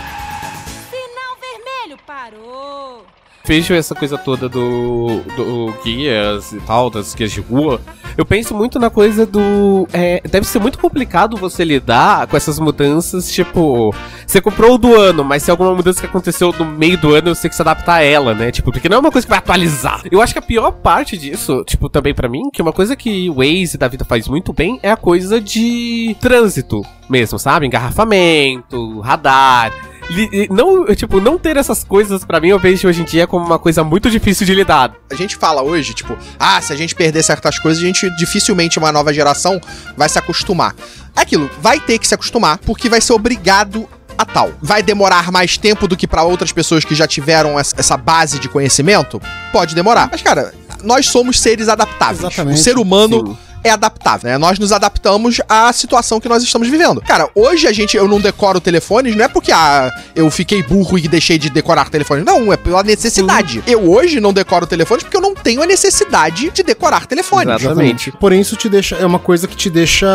Speaker 1: Vejo essa coisa toda do, do guias e tal, das guias de rua, eu penso muito na coisa do. é, deve ser muito complicado você lidar com essas mudanças, tipo, você comprou o do ano, mas se alguma mudança que aconteceu no meio do ano, você tem que se adaptar a ela, né? Tipo, porque não é uma coisa que vai atualizar. Eu acho que a pior parte disso, tipo, também pra mim, que uma coisa que o Waze da vida faz muito bem é a coisa de trânsito mesmo, sabe? Engarrafamento, radar. Não, tipo, não ter essas coisas pra mim eu vejo hoje em dia como uma coisa muito difícil de lidar.
Speaker 5: A gente fala hoje, tipo, ah, se a gente perder certas coisas, a gente dificilmente uma nova geração vai se acostumar. É aquilo, vai ter que se acostumar porque vai ser obrigado a tal. Vai demorar mais tempo do que pra outras pessoas que já tiveram essa essa base de conhecimento? Pode demorar. Mas, cara, nós somos seres adaptáveis.
Speaker 4: Exatamente.
Speaker 5: O ser humano
Speaker 1: Sim.
Speaker 5: É adaptável, né? Nós nos adaptamos à situação que nós estamos vivendo. Cara, hoje a gente, eu não decoro telefones, não é porque ah, eu fiquei burro e deixei de decorar telefones. Não, é pela necessidade. Eu hoje não decoro telefones porque eu não tenho a necessidade de decorar telefones.
Speaker 1: Exatamente.
Speaker 4: Porém, isso te deixa. É uma coisa que te deixa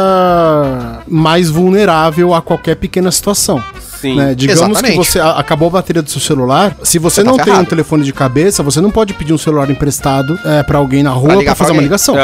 Speaker 4: mais vulnerável a qualquer pequena situação.
Speaker 1: Sim.
Speaker 4: né? Digamos
Speaker 5: Exatamente.
Speaker 4: que você acabou a bateria do seu celular. Se você,
Speaker 5: Você tá
Speaker 4: não tem um telefone de cabeça, você não pode pedir um celular emprestado é, para alguém na rua pra fazer uma ligação.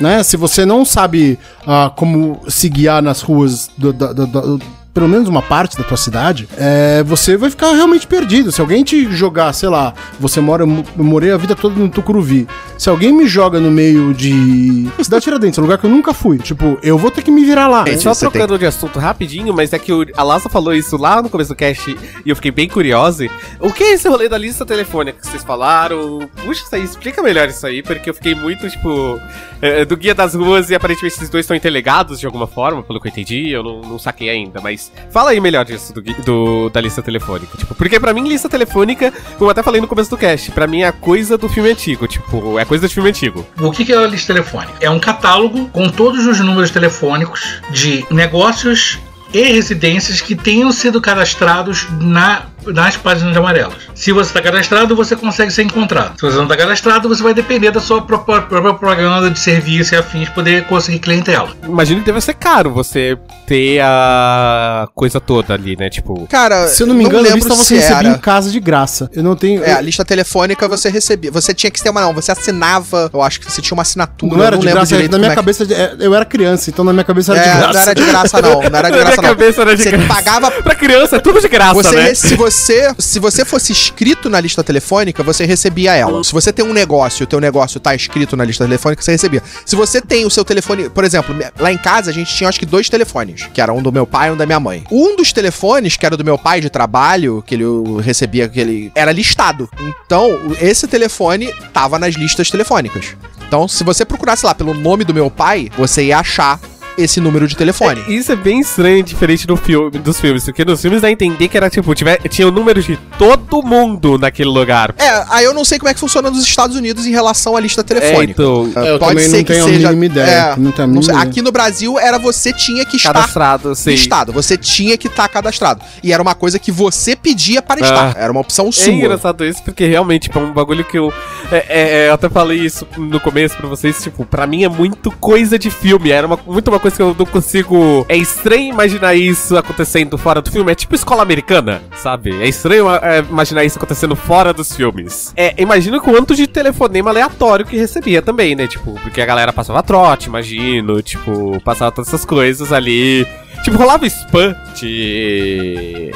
Speaker 4: Né? Se você não sabe ah, como se guiar nas ruas do, do- do- do- pelo menos uma parte da tua cidade, é, você vai ficar realmente perdido. Se alguém te jogar, sei lá, você mora, eu morei a vida toda no Tucuruvi. Se alguém me joga no meio de Cidade Tiradentes, um lugar que eu nunca fui, tipo, eu vou ter que me virar lá.
Speaker 5: É,
Speaker 1: Só trocando de assunto rapidinho, mas é que o, a Laça falou isso lá no começo do cast e eu fiquei bem curiosa. O que é esse rolê da lista telefônica que vocês falaram? Puxa, isso aí, explica melhor isso aí, porque eu fiquei muito, tipo, é, do guia das ruas e aparentemente esses dois estão interligados de alguma forma, pelo que eu entendi, eu não, não saquei ainda, mas fala aí melhor disso do, do- da lista telefônica. Tipo, porque pra mim, lista telefônica, como eu até falei no começo do cast, pra mim é a coisa do filme antigo, tipo, é coisa de filme antigo.
Speaker 2: O que que é a lista telefônica? É um catálogo com todos os números telefônicos de negócios e residências que tenham sido cadastrados na, nas páginas amarelas. Se você está cadastrado, você consegue ser encontrado. Se você não está cadastrado, você vai depender da sua própria, própria propaganda de serviço e afins poder conseguir clientela.
Speaker 1: Imagino que deve ser caro você ter a coisa toda ali, né? Tipo,
Speaker 5: Cara,
Speaker 4: Se eu não me engano, a
Speaker 5: lembro
Speaker 4: lista você recebia
Speaker 5: era.
Speaker 4: em casa de graça. Eu não tenho.
Speaker 5: É, a lista telefônica você recebia. Você tinha que ter uma, não, você assinava. Eu acho que você tinha uma assinatura.
Speaker 4: não era
Speaker 5: eu
Speaker 4: de graça,
Speaker 5: direito
Speaker 4: na minha
Speaker 5: é que-
Speaker 4: cabeça é, eu era criança, então na minha cabeça era de
Speaker 5: É,
Speaker 4: graça.
Speaker 5: não era de graça, não. Não era de
Speaker 1: Na minha
Speaker 5: graça, não.
Speaker 1: cabeça era de
Speaker 5: você
Speaker 1: graça.
Speaker 5: pagava.
Speaker 1: pra criança é tudo de graça,
Speaker 5: Você,
Speaker 1: né?
Speaker 5: se, você, se você fosse inscrito na lista telefônica, você recebia ela. Se você tem um negócio o teu negócio tá inscrito na lista telefônica, você recebia. Se você tem o seu telefone, por exemplo, lá em casa a gente tinha acho que dois telefones, que era um do meu pai e um da minha mãe. Um dos telefones, que era do meu pai de trabalho, que ele recebia, que ele era listado. Então, esse telefone tava nas listas telefônicas. Então, se você procurasse lá pelo nome do meu pai, você ia achar esse número de telefone.
Speaker 1: Isso é bem estranho, diferente do filme, dos filmes, porque nos filmes dá a entender que era tipo, tiver, tinha o número de todo mundo naquele lugar.
Speaker 5: É, aí eu não sei como é que funciona nos Estados Unidos em relação à lista
Speaker 1: É,
Speaker 5: telefônica.
Speaker 1: então,
Speaker 4: É, eu também não tenho a mínima ideia, não tenho a
Speaker 5: não sei.
Speaker 4: mínima
Speaker 5: Aqui no Brasil era você tinha que estar
Speaker 1: cadastrado, sei.
Speaker 5: listado, você tinha que estar cadastrado. E era uma coisa que você pedia para estar, era uma opção
Speaker 1: É
Speaker 5: sua.
Speaker 1: engraçado isso, porque realmente, tipo, é um bagulho que eu. é, é, é, eu até falei isso no começo pra vocês, tipo, pra mim é muito coisa de filme. Era uma, muito uma coisa que eu não consigo. É estranho imaginar isso acontecendo fora do filme. É tipo escola americana, sabe? É estranho é, imaginar isso acontecendo fora dos filmes. É, imagino quanto de telefonema aleatório que recebia também, né? Tipo, porque a galera passava trote, imagino, tipo, passava todas essas coisas ali. Tipo, rolava spam de.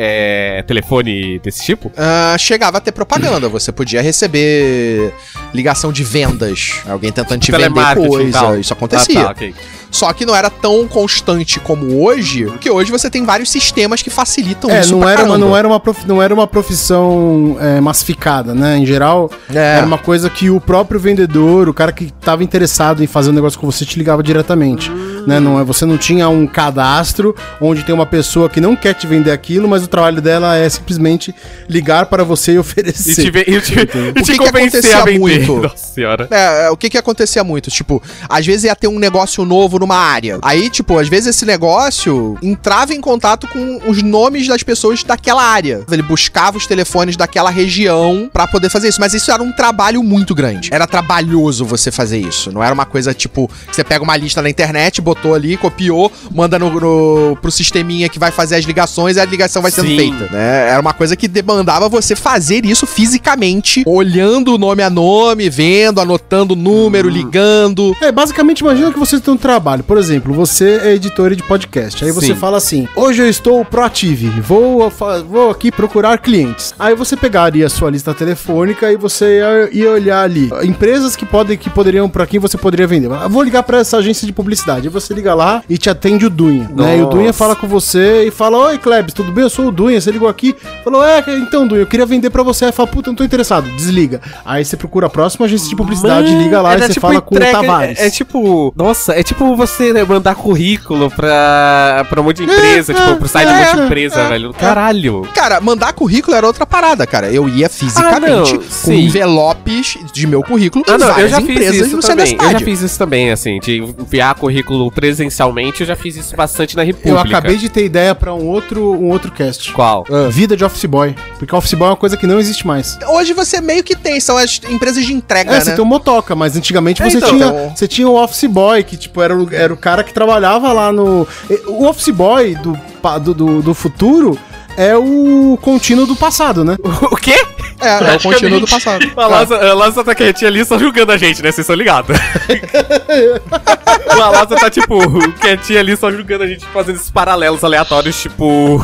Speaker 1: É, telefone desse tipo?
Speaker 5: Ah, chegava a ter propaganda, você podia receber ligação de vendas, alguém tentando te vender coisa,
Speaker 1: tal.
Speaker 5: isso acontecia.
Speaker 1: Ah, tá, ok.
Speaker 5: Só que não era tão constante como hoje, porque hoje você tem vários sistemas que facilitam
Speaker 4: É,
Speaker 5: isso
Speaker 4: não era, uma, não, era uma prof- não era uma profissão é, massificada, né? Em geral,
Speaker 5: É.
Speaker 4: era uma coisa que o próprio vendedor, o cara que estava interessado em fazer um negócio com você, te ligava diretamente. Né? Não, é- você não tinha um cadastro onde tem uma pessoa que não quer te vender aquilo, mas o trabalho dela é simplesmente ligar para você e
Speaker 1: E
Speaker 4: oferecer.
Speaker 1: te, ve- e te, e
Speaker 5: O
Speaker 1: te
Speaker 5: que que
Speaker 1: convencer
Speaker 5: acontecia
Speaker 1: a vender.
Speaker 5: muito?
Speaker 1: Nossa senhora.
Speaker 5: É, é, o que que acontecia muito? Tipo, às vezes ia ter um negócio novo numa área. Aí, tipo, às vezes esse negócio entrava em contato com os nomes das pessoas daquela área. Ele buscava os telefones daquela região pra poder fazer isso. Mas isso era um trabalho muito grande. Era trabalhoso você fazer isso. Não era uma coisa, tipo, que você pega uma lista na internet, botou ali, copiou, manda no, no, pro sisteminha que vai fazer as ligações e a ligação vai sendo
Speaker 1: Sim.
Speaker 5: feita, né? Era uma coisa que demandava você fazer isso fisicamente, olhando nome a nome, vendo, anotando o número, ligando.
Speaker 4: É, basicamente, imagina que você tem um trabalho. Por exemplo, você é editor de podcast. Aí você
Speaker 1: Sim.
Speaker 4: fala assim: hoje eu estou proative, vou, vou aqui procurar clientes. Aí você pegaria a sua lista telefônica e você ia, ia olhar ali empresas que podem que poderiam para quem você poderia vender. Eu vou ligar para essa agência de publicidade. Aí você liga lá e te atende o Dunha, né? E o. Dunha fala com você e fala: Oi, Klebs, tudo bem? Eu sou o Dunha. Você ligou aqui? Falou: É, então, Dunha, eu queria vender para você. Aí fala: Puta, não tô interessado. Desliga. Aí você procura a próxima agência de publicidade,
Speaker 1: Mano,
Speaker 4: liga lá
Speaker 1: era
Speaker 4: e você
Speaker 1: tipo
Speaker 4: fala com o Tavares.
Speaker 1: É, é tipo. Nossa, é tipo você né, mandar currículo pra, pra um monte de empresa,
Speaker 4: É,
Speaker 1: tipo,
Speaker 4: é,
Speaker 1: pro site de um monte de
Speaker 5: é,
Speaker 1: empresa,
Speaker 5: é,
Speaker 1: velho. Caralho.
Speaker 5: Cara, mandar currículo era outra parada, cara. Eu ia fisicamente
Speaker 1: Ah, não,
Speaker 5: com
Speaker 1: sim.
Speaker 5: envelopes de meu currículo
Speaker 1: Ah, não, eu já fiz
Speaker 5: empresas
Speaker 1: isso
Speaker 5: da
Speaker 1: também. Eu já fiz isso também, assim, de enviar currículo presencialmente, eu já fiz isso bastante na República.
Speaker 4: Eu acabei de ter ideia pra um outro, um outro cast.
Speaker 1: Qual?
Speaker 4: Vida de Office Boy. Porque Office Boy é uma coisa que não existe mais.
Speaker 5: Hoje você meio que tem, são as empresas de entrega,
Speaker 4: É,
Speaker 5: né?
Speaker 4: você tem o motoca, mas antigamente
Speaker 1: É,
Speaker 4: você,
Speaker 1: então.
Speaker 4: tinha, você tinha o Office Boy, que tipo, era o, era o cara que trabalhava lá no. O Office Boy do, do, do, do futuro é o contínuo do passado, né?
Speaker 1: O quê?
Speaker 5: É, é o contínuo do passado.
Speaker 1: A Laza, a Laza tá quietinha ali só julgando a gente, né? Vocês estão ligados. a Laza tá, tipo, quietinha ali só julgando a gente, fazendo esses paralelos aleatórios, tipo.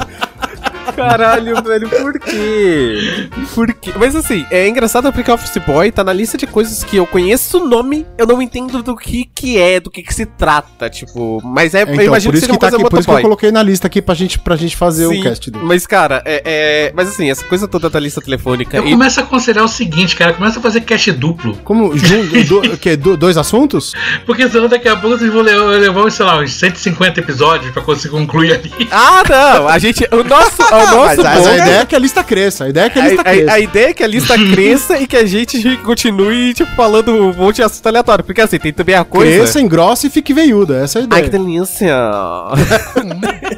Speaker 1: Caralho, velho, por quê? Por quê? Mas assim, é engraçado porque Office Boy tá na lista de coisas que eu conheço o nome, eu não entendo do que que é, do que que se trata, tipo. Mas é,
Speaker 4: Então,
Speaker 1: eu imagino
Speaker 4: isso
Speaker 1: seja
Speaker 4: que tá aqui, por isso que eu coloquei na lista aqui pra gente, pra gente fazer
Speaker 1: Sim,
Speaker 4: o cast dele.
Speaker 1: Mas, cara, é, é- Mas assim, essa coisa toda da lista telefônica.
Speaker 2: Eu
Speaker 1: e-
Speaker 2: começo a aconselhar o seguinte, cara, começa a fazer cast duplo.
Speaker 4: Como? Do, que, do- dois assuntos?
Speaker 2: Porque senão daqui a pouco vocês vão le- levar, sei lá, uns 150 episódios pra conseguir concluir ali.
Speaker 1: Ah, não! A gente. O nosso. O nosso
Speaker 5: Mas
Speaker 4: Mas a ideia é que a lista cresça. A ideia é que a lista
Speaker 1: A, a-
Speaker 4: cresça.
Speaker 1: a ideia é que a lista cresça e que a gente continue, tipo, falando um monte de assunto aleatório. Porque assim, tem também a coisa.
Speaker 4: Cresça, engrossa e fique veiuda. Essa é a ideia.
Speaker 1: Ai, que delícia!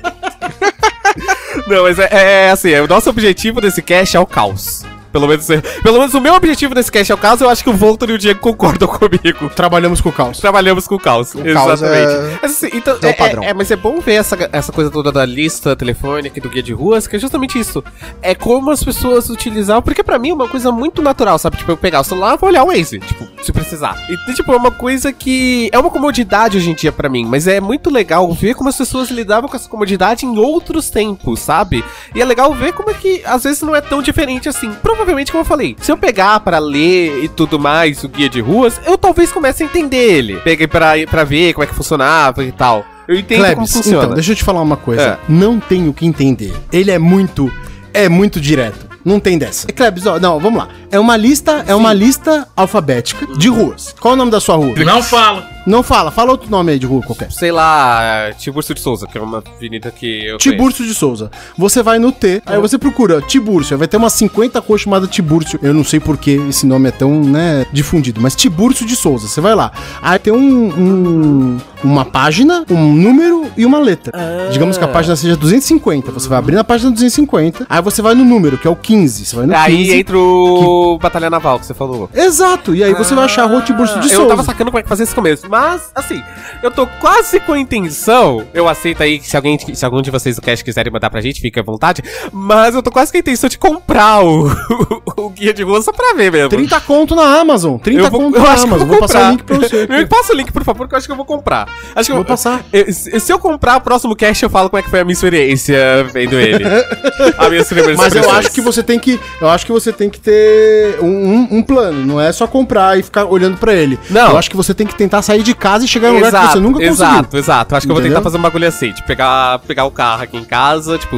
Speaker 1: Não, mas é, é assim, é, o nosso objetivo desse cast é o caos. Pelo menos, é- pelo menos o meu objetivo desse cast é o caos, eu acho que o Voltor e o Diego concordam comigo.
Speaker 4: Trabalhamos com o caos.
Speaker 1: Trabalhamos com o caos.
Speaker 5: caos é-
Speaker 1: assim, então,
Speaker 5: é o
Speaker 1: é,
Speaker 5: padrão.
Speaker 1: é- é, mas é bom ver essa, essa coisa toda da lista telefônica e do guia de ruas, que é justamente isso. É como as pessoas utilizavam, porque pra mim é uma coisa muito natural, sabe? Tipo, eu pegar o celular e vou olhar o Waze, tipo, se precisar. E, tipo, é uma coisa que é uma comodidade hoje em dia pra mim, mas é muito legal ver como as pessoas lidavam com essa comodidade em outros tempos, sabe? E é legal ver como é que às vezes não é tão diferente assim. Provavelmente, como eu falei, se eu pegar pra ler e tudo mais o guia de ruas, eu talvez comece a entender ele. Peguei pra, pra ver como é que funcionava e tal. Eu entendo como
Speaker 4: Klebs,
Speaker 1: funciona.
Speaker 4: então, deixa eu te falar uma coisa.
Speaker 1: É.
Speaker 4: Não tem o que entender. Ele é muito, é muito direto. Não tem dessa. Klebs, ó, não, vamos lá. É uma lista, é uma lista alfabética de ruas. Qual é o nome da sua rua?
Speaker 2: Não falo.
Speaker 4: Não fala, fala outro nome aí de rua qualquer.
Speaker 1: Sei lá, Tiburcio de Souza, que é uma avenida que eu
Speaker 4: Tibúrcio de Souza. Você vai no T, aí você procura Tibúrcio, aí vai ter umas 50 coisas chamadas Tibúrcio. Eu não sei por que esse nome é tão, né, difundido, mas Tibúrcio de Souza. Você vai lá. Aí tem um, um- uma página, um número e uma letra. Digamos que a página seja 250. Você vai abrir na página 250, aí você vai no número, que é o 15. Você vai no
Speaker 1: Aí
Speaker 4: 15.
Speaker 1: entra o Batalha Naval que você falou.
Speaker 4: Exato, e aí você vai achar a rua Tibúrcio de
Speaker 1: eu
Speaker 4: Souza.
Speaker 1: tava sacando como é que fazer esse começo. Mas, assim, eu tô quase com a intenção. Eu aceito aí que se alguém, se algum de vocês do cast quiserem mandar pra gente, fique à vontade. Mas eu tô quase com a intenção de comprar o, o guia de rua só pra ver mesmo.
Speaker 4: 30 conto na Amazon. 30
Speaker 1: eu vou,
Speaker 4: conto
Speaker 1: eu
Speaker 4: na Amazon.
Speaker 1: vou,
Speaker 4: Vou passar o link pra você.
Speaker 1: Me passa o link, por favor, que eu acho que eu vou comprar. Acho que
Speaker 4: Vou
Speaker 1: eu,
Speaker 4: passar.
Speaker 1: eu- se se eu comprar o próximo cast, eu falo como é que foi a minha experiência vendo ele. a minha primeiras
Speaker 4: Mas eu acho que você tem que. Eu acho que você tem que ter um, um- um plano. Não é só comprar e ficar olhando pra ele.
Speaker 1: Não.
Speaker 4: Eu acho que você tem que tentar sair de casa e chegar em um lugar que você nunca conseguiu.
Speaker 1: Exato, exato. Acho que eu vou
Speaker 4: Entendeu?
Speaker 1: tentar fazer um bagulho assim, tipo, pegar, pegar o carro aqui em casa, tipo,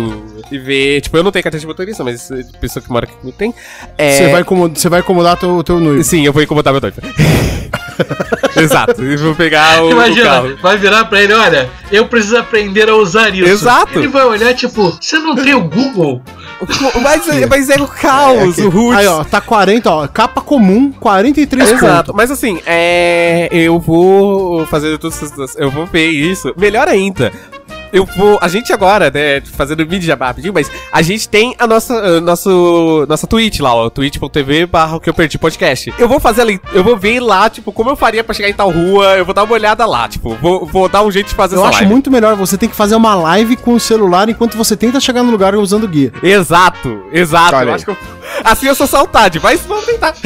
Speaker 1: e ver. Tipo, eu não tenho carteira de motorista, mas pessoa que mora aqui comigo tem. É,
Speaker 4: Você vai, incomodar, você vai incomodar teu, teu noivo.
Speaker 1: Sim, eu vou incomodar meu noivo. exato. E vou pegar o, o
Speaker 2: Imagina,
Speaker 1: carro.
Speaker 2: vai virar pra ele, olha, eu preciso aprender a usar isso.
Speaker 1: Exato.
Speaker 2: Ele vai olhar, tipo, você não tem o Google?
Speaker 1: Mas, mas é o caos, o root.
Speaker 4: Aí, ó, tá 40, ó. Capa comum, 43
Speaker 1: Exato,
Speaker 4: pontos.
Speaker 1: mas assim, é. Eu vou fazer todas essas. Eu vou ver isso. Melhor ainda. Eu vou. A gente agora, né, fazendo vídeo já rapidinho, mas a gente tem a nossa, uh, nosso, nossa Twitch lá, ó, twitch.tv barra o que eu perdi podcast. Eu vou fazer ali, eu vou ver lá, tipo, como eu faria pra chegar em tal rua, eu vou dar uma olhada lá, tipo, vou, vou dar um jeito de fazer
Speaker 4: Eu
Speaker 1: essa
Speaker 4: acho
Speaker 1: live.
Speaker 4: muito melhor você ter que fazer uma live com o celular enquanto você tenta chegar no lugar usando o guia.
Speaker 1: Exato, exato.
Speaker 5: Olha
Speaker 1: Eu acho que eu- assim eu sou saudade, mas vamos tentar.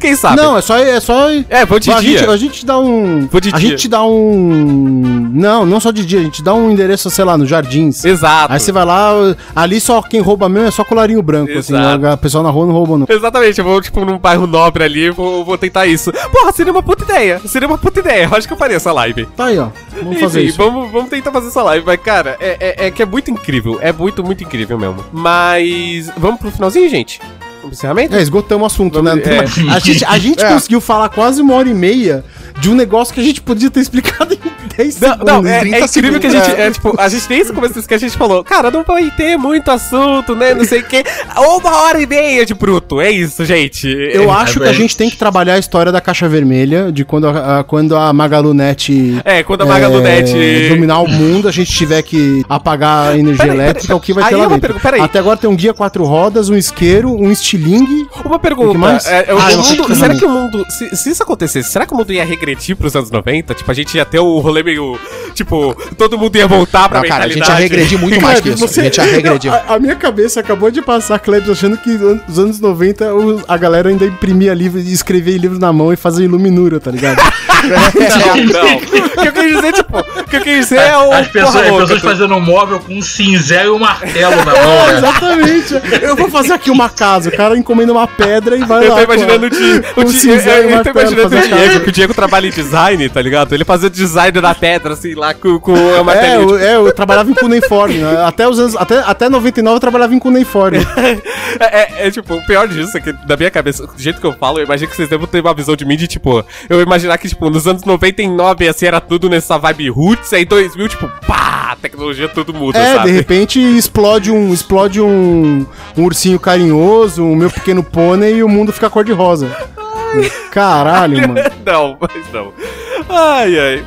Speaker 1: Quem sabe?
Speaker 4: Não, é só. É, só
Speaker 1: É, vou de
Speaker 4: a,
Speaker 1: dia.
Speaker 4: gente, a gente dá um.
Speaker 1: Vou de
Speaker 4: a
Speaker 1: dia.
Speaker 4: gente dá um. Não, não só de dia, a gente dá um endereço, sei lá, no Jardins.
Speaker 1: Exato.
Speaker 4: Aí você vai lá, ali só quem rouba mesmo é só colarinho branco,
Speaker 1: Exato.
Speaker 4: assim, a pessoa na rua não rouba, não.
Speaker 1: Exatamente, eu vou, tipo, num bairro nobre ali, vou, vou tentar isso. Porra, seria uma puta ideia. Seria uma puta ideia. Eu acho que eu faria essa live.
Speaker 4: Tá aí, ó. Vamos fazer
Speaker 1: Enfim,
Speaker 4: isso.
Speaker 1: Vamos, vamos tentar fazer essa live, mas, cara, é, é, é que é muito incrível. É muito, muito incrível mesmo. Mas. Vamos pro finalzinho, gente? Encerramento?
Speaker 4: É, esgotamos o assunto,
Speaker 1: Vamos-
Speaker 4: né?
Speaker 1: É.
Speaker 4: A gente, a gente
Speaker 5: É.
Speaker 4: conseguiu falar quase uma hora e meia de um negócio que a gente podia ter explicado em 10
Speaker 1: Não,
Speaker 4: segundos.
Speaker 1: não, é,
Speaker 5: 30
Speaker 1: é incrível que a gente,
Speaker 5: segundos.
Speaker 1: é, tipo, a gente desde o começo desse que a gente falou, cara, não vai ter muito assunto, né, não sei o quê. Uma hora e meia de bruto, é isso, gente.
Speaker 4: Eu acho que a gente tem que trabalhar a história da caixa vermelha, de quando a, a- quando a Magalu Net
Speaker 1: É, quando a Magalu Net-
Speaker 4: dominar o mundo, a gente tiver que apagar a energia
Speaker 1: Peraí,
Speaker 4: elétrica,
Speaker 1: peraí.
Speaker 4: o que vai
Speaker 1: Aí
Speaker 4: ter lá
Speaker 1: é uma
Speaker 4: dentro.
Speaker 1: pergunta, peraí.
Speaker 4: Até agora tem um guia quatro rodas, um isqueiro, um estilingue.
Speaker 1: Uma
Speaker 4: O
Speaker 1: pergunta,
Speaker 4: que mais?
Speaker 1: é, é, o
Speaker 4: Ah, eu
Speaker 1: mundo- será que o mundo, se, se isso acontecesse, será que o mundo ia regredir pros anos 90? Tipo, a gente ia ter o rolê meio, tipo, todo mundo ia voltar pra
Speaker 5: Não, cara, a gente ia regredir muito mais que isso.
Speaker 4: você-
Speaker 5: A gente ia regredir.
Speaker 4: A, a minha cabeça acabou de passar, Klebs, achando que nos anos 90 o- a galera ainda imprimia livro e escrevia livro na mão e fazia iluminura, tá ligado?
Speaker 1: Não, não. O que eu quis dizer, tipo, o que eu quis dizer é o
Speaker 2: As pessoas,
Speaker 1: porra
Speaker 2: as pessoas fazendo um móvel com um cinzel e um martelo na
Speaker 4: É,
Speaker 2: mão, né?
Speaker 4: exatamente. Eu vou fazer aqui uma casa. O cara encomenda uma pedra e vai
Speaker 1: Eu
Speaker 4: lá.
Speaker 1: tô imaginando o Diego.
Speaker 4: e
Speaker 1: eu, tô
Speaker 4: martelo
Speaker 1: imaginando o. Diego, que o Diego trabalha em design, tá ligado? Ele fazia design da pedra, assim, lá com, com a
Speaker 4: É,
Speaker 1: matéria.
Speaker 4: eu, é, eu trabalhava em cuneiforme, né? Até os anos. Até, até 99 eu trabalhava em cuneiforme.
Speaker 1: É, é, é, tipo, o pior disso é que, da minha cabeça, do jeito que eu falo, eu imagino que vocês devem ter uma visão de mim de, tipo, eu imaginar que, tipo, nos anos 99, assim, era tudo nessa vibe roots, aí 2000, tipo, pá, a tecnologia tudo muda,
Speaker 4: É,
Speaker 1: sabe?
Speaker 4: de repente explode um, explode um, um ursinho carinhoso, um meu pequeno pônei e o mundo fica cor-de-rosa. Caralho, mano.
Speaker 1: não, mas não. Ai, ai.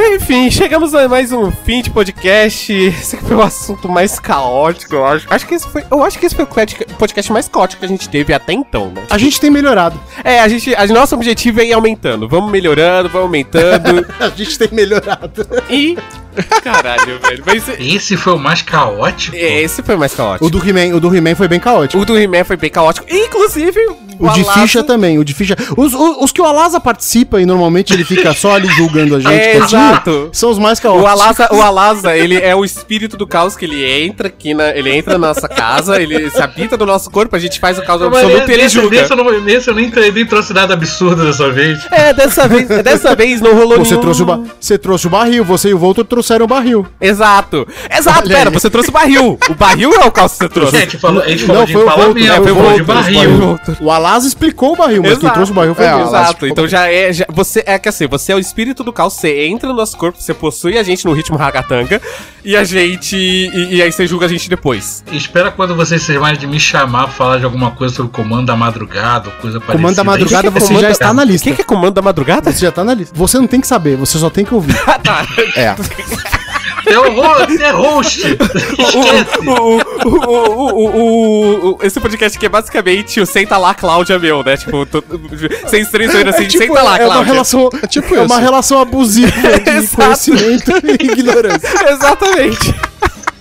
Speaker 1: Enfim, chegamos a mais um fim de podcast. Esse aqui foi o assunto mais caótico, eu acho. Acho que esse foi, eu acho que esse foi o podcast- podcast mais caótico que a gente teve até então, né?
Speaker 4: A gente tem melhorado.
Speaker 1: É, a gente, a nosso objetivo é ir aumentando. Vamos melhorando, vamos aumentando.
Speaker 4: A gente tem melhorado.
Speaker 1: e caralho, velho. Mas
Speaker 2: Esse foi o mais caótico.
Speaker 1: é, esse foi o mais caótico.
Speaker 4: O do He-Man, o do He-Man foi bem caótico.
Speaker 1: O do He-Man foi bem caótico. Inclusive,
Speaker 4: O de
Speaker 1: Alasa-
Speaker 4: ficha também, o de ficha. Os, os, os que o Alasa participa e normalmente ele fica só ali julgando a gente,
Speaker 1: É, exato.
Speaker 4: são os mais
Speaker 1: O
Speaker 4: caóticos.
Speaker 1: Alasa, o Alasa, ele é o espírito do caos que ele entra aqui na, ele entra na nossa casa, ele se habita do nosso corpo, a gente faz o caos
Speaker 2: Mas
Speaker 1: absoluto e ele
Speaker 2: nesse,
Speaker 1: julga.
Speaker 2: nesse eu não, nesse eu nem, nem trouxe nada absurdo dessa vez.
Speaker 1: É, dessa vez, dessa vez não rolou
Speaker 4: Você
Speaker 1: nenhum-
Speaker 4: trouxe, o você trouxe o barril, você e o Voltor trouxeram o barril.
Speaker 1: Exato. Exato,
Speaker 4: Olha
Speaker 1: pera,
Speaker 4: aí.
Speaker 1: você trouxe o barril. O barril é o caos que você
Speaker 2: A
Speaker 1: trouxe.
Speaker 2: gente falou, a gente falou
Speaker 4: Não,
Speaker 2: de
Speaker 4: foi o Voltor,
Speaker 2: empalamento,
Speaker 1: é, foi o
Speaker 2: falou de
Speaker 1: Voltor,
Speaker 2: barril.
Speaker 4: O Alasa explicou o barril, mas quem
Speaker 1: Exato.
Speaker 4: trouxe o barril foi
Speaker 5: É,
Speaker 4: o
Speaker 1: Exato, então já é. já- você é que assim, você é o espírito do caos, você entra no nosso corpo, você possui a gente no ritmo ragatanga e a gente. E, e aí você julga a gente depois.
Speaker 2: Espera quando vocês se mais de me chamar pra falar de alguma coisa sobre o comando da madrugada ou coisa parecida.
Speaker 4: Comando da madrugada
Speaker 1: Que que é
Speaker 4: você já está na
Speaker 1: O
Speaker 4: lista.
Speaker 1: que, que é comando da madrugada?
Speaker 4: Você já tá na lista. Você não tem que saber, você só tem que ouvir.
Speaker 1: Ah, tá.
Speaker 5: É.
Speaker 2: É o host, é host. Esquece.
Speaker 1: O, o, o, o, o, o- o- esse podcast aqui é basicamente o Senta lá, Cláudia, meu, né? Tipo, tô, sem zoeiras assim,
Speaker 4: tipo,
Speaker 1: senta lá,
Speaker 4: é uma
Speaker 1: Cláudia.
Speaker 4: relação, é
Speaker 5: tipo
Speaker 4: é uma relação abusiva de conhecimento e ignorância.
Speaker 1: Exatamente.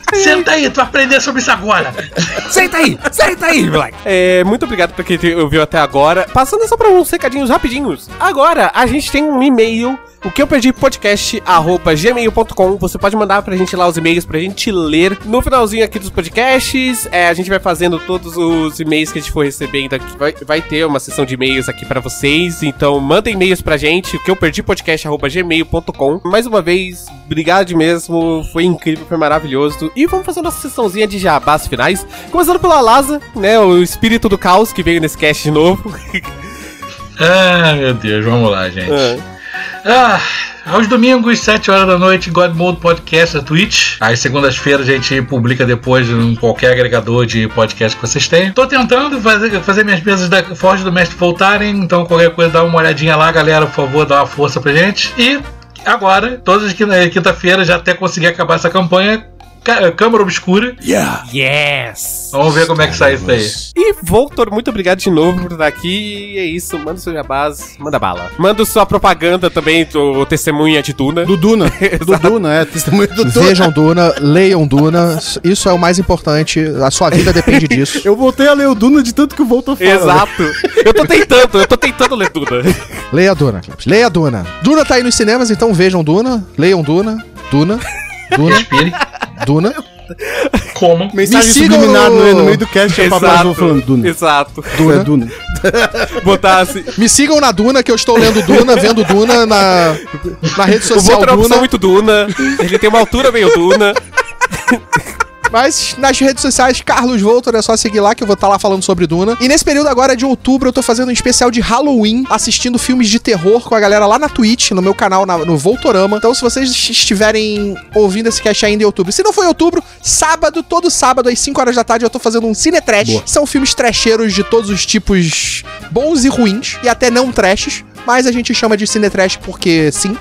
Speaker 2: Senta aí, tu aprender sobre isso agora.
Speaker 1: Senta aí, senta aí, moleque. É, muito obrigado pra quem ouviu até agora. Passando só pra uns recadinhos rapidinhos. Agora, a gente tem um e-mail, o que eu perdi podcast, arroba gmail.com. Você pode mandar pra gente lá os e-mails pra gente ler. No finalzinho aqui dos podcasts, é, a gente vai fazendo todos os e-mails que a gente for recebendo aqui. Vai, vai ter uma sessão de e-mails aqui pra vocês. Então, mandem e-mails pra gente, o que eu perdi podcast, arroba gmail.com. Mais uma vez, obrigado mesmo. Foi incrível, foi maravilhoso. E vamos fazer nossa sessãozinha de jabás finais. Começando pela Laza, né? O espírito do caos que veio nesse cast de novo.
Speaker 2: Ah, meu Deus, vamos lá, gente.
Speaker 1: É.
Speaker 2: Ah, aos domingos, 7 horas da noite, God Mode Podcast na Twitch. Às segundas-feiras a gente publica depois em qualquer agregador de podcast que vocês tenham. Tô tentando fazer, fazer minhas mesas da Forja do Mestre voltarem, então qualquer coisa dá uma olhadinha lá, galera, por favor, dá uma força pra gente. E agora, todas as quinta- quinta-feira, já até conseguir acabar essa campanha, Ca- Câmara Obscura.
Speaker 1: Yes!
Speaker 2: Vamos ver como é que sai isso daí.
Speaker 1: E Voltor, muito obrigado de novo por estar aqui. E é isso, manda seu jabás, manda bala. Manda sua propaganda também, do Testemunha de Duna.
Speaker 4: Do Duna. do Duna, é. Testemunho do Duna.
Speaker 5: Vejam Duna, leiam Duna, isso é o mais importante, a sua vida depende disso.
Speaker 4: Eu voltei a ler o Duna de tanto que o Volta fala. né?
Speaker 1: Exato. Eu tô tentando, eu tô tentando ler Duna.
Speaker 5: Leia Duna, leia Duna. Duna tá aí nos cinemas, então vejam Duna, leiam Duna, Duna, Duna,
Speaker 2: Respire,
Speaker 5: Duna.
Speaker 2: comam.
Speaker 4: Mensagem
Speaker 5: Me sigam
Speaker 4: subliminar
Speaker 5: no-
Speaker 4: no... meio do cast, é o Pablo falando Duna.
Speaker 1: Exato.
Speaker 4: Duna. É Duna.
Speaker 1: Botar assim.
Speaker 5: Me sigam na Duna, que eu estou lendo Duna, vendo Duna na, na rede
Speaker 1: O
Speaker 5: social
Speaker 1: Voltor é uma muito Duna. Ele tem uma altura meio Duna.
Speaker 5: Mas nas redes sociais, Carlos Voltor, é só seguir lá que eu vou estar lá falando sobre Duna. E nesse período agora de outubro, eu tô fazendo um especial de Halloween, assistindo filmes de terror com a galera lá na Twitch, no meu canal, na- no Voltorama. Então, se vocês estiverem ouvindo esse cast ainda em outubro, se não for em outubro, sábado, todo sábado, às 5 horas da tarde, eu tô fazendo um Cine Trash. São filmes trasheiros de todos os tipos bons e ruins, e até não trashes, mas a gente chama de Cine Trash porque sim,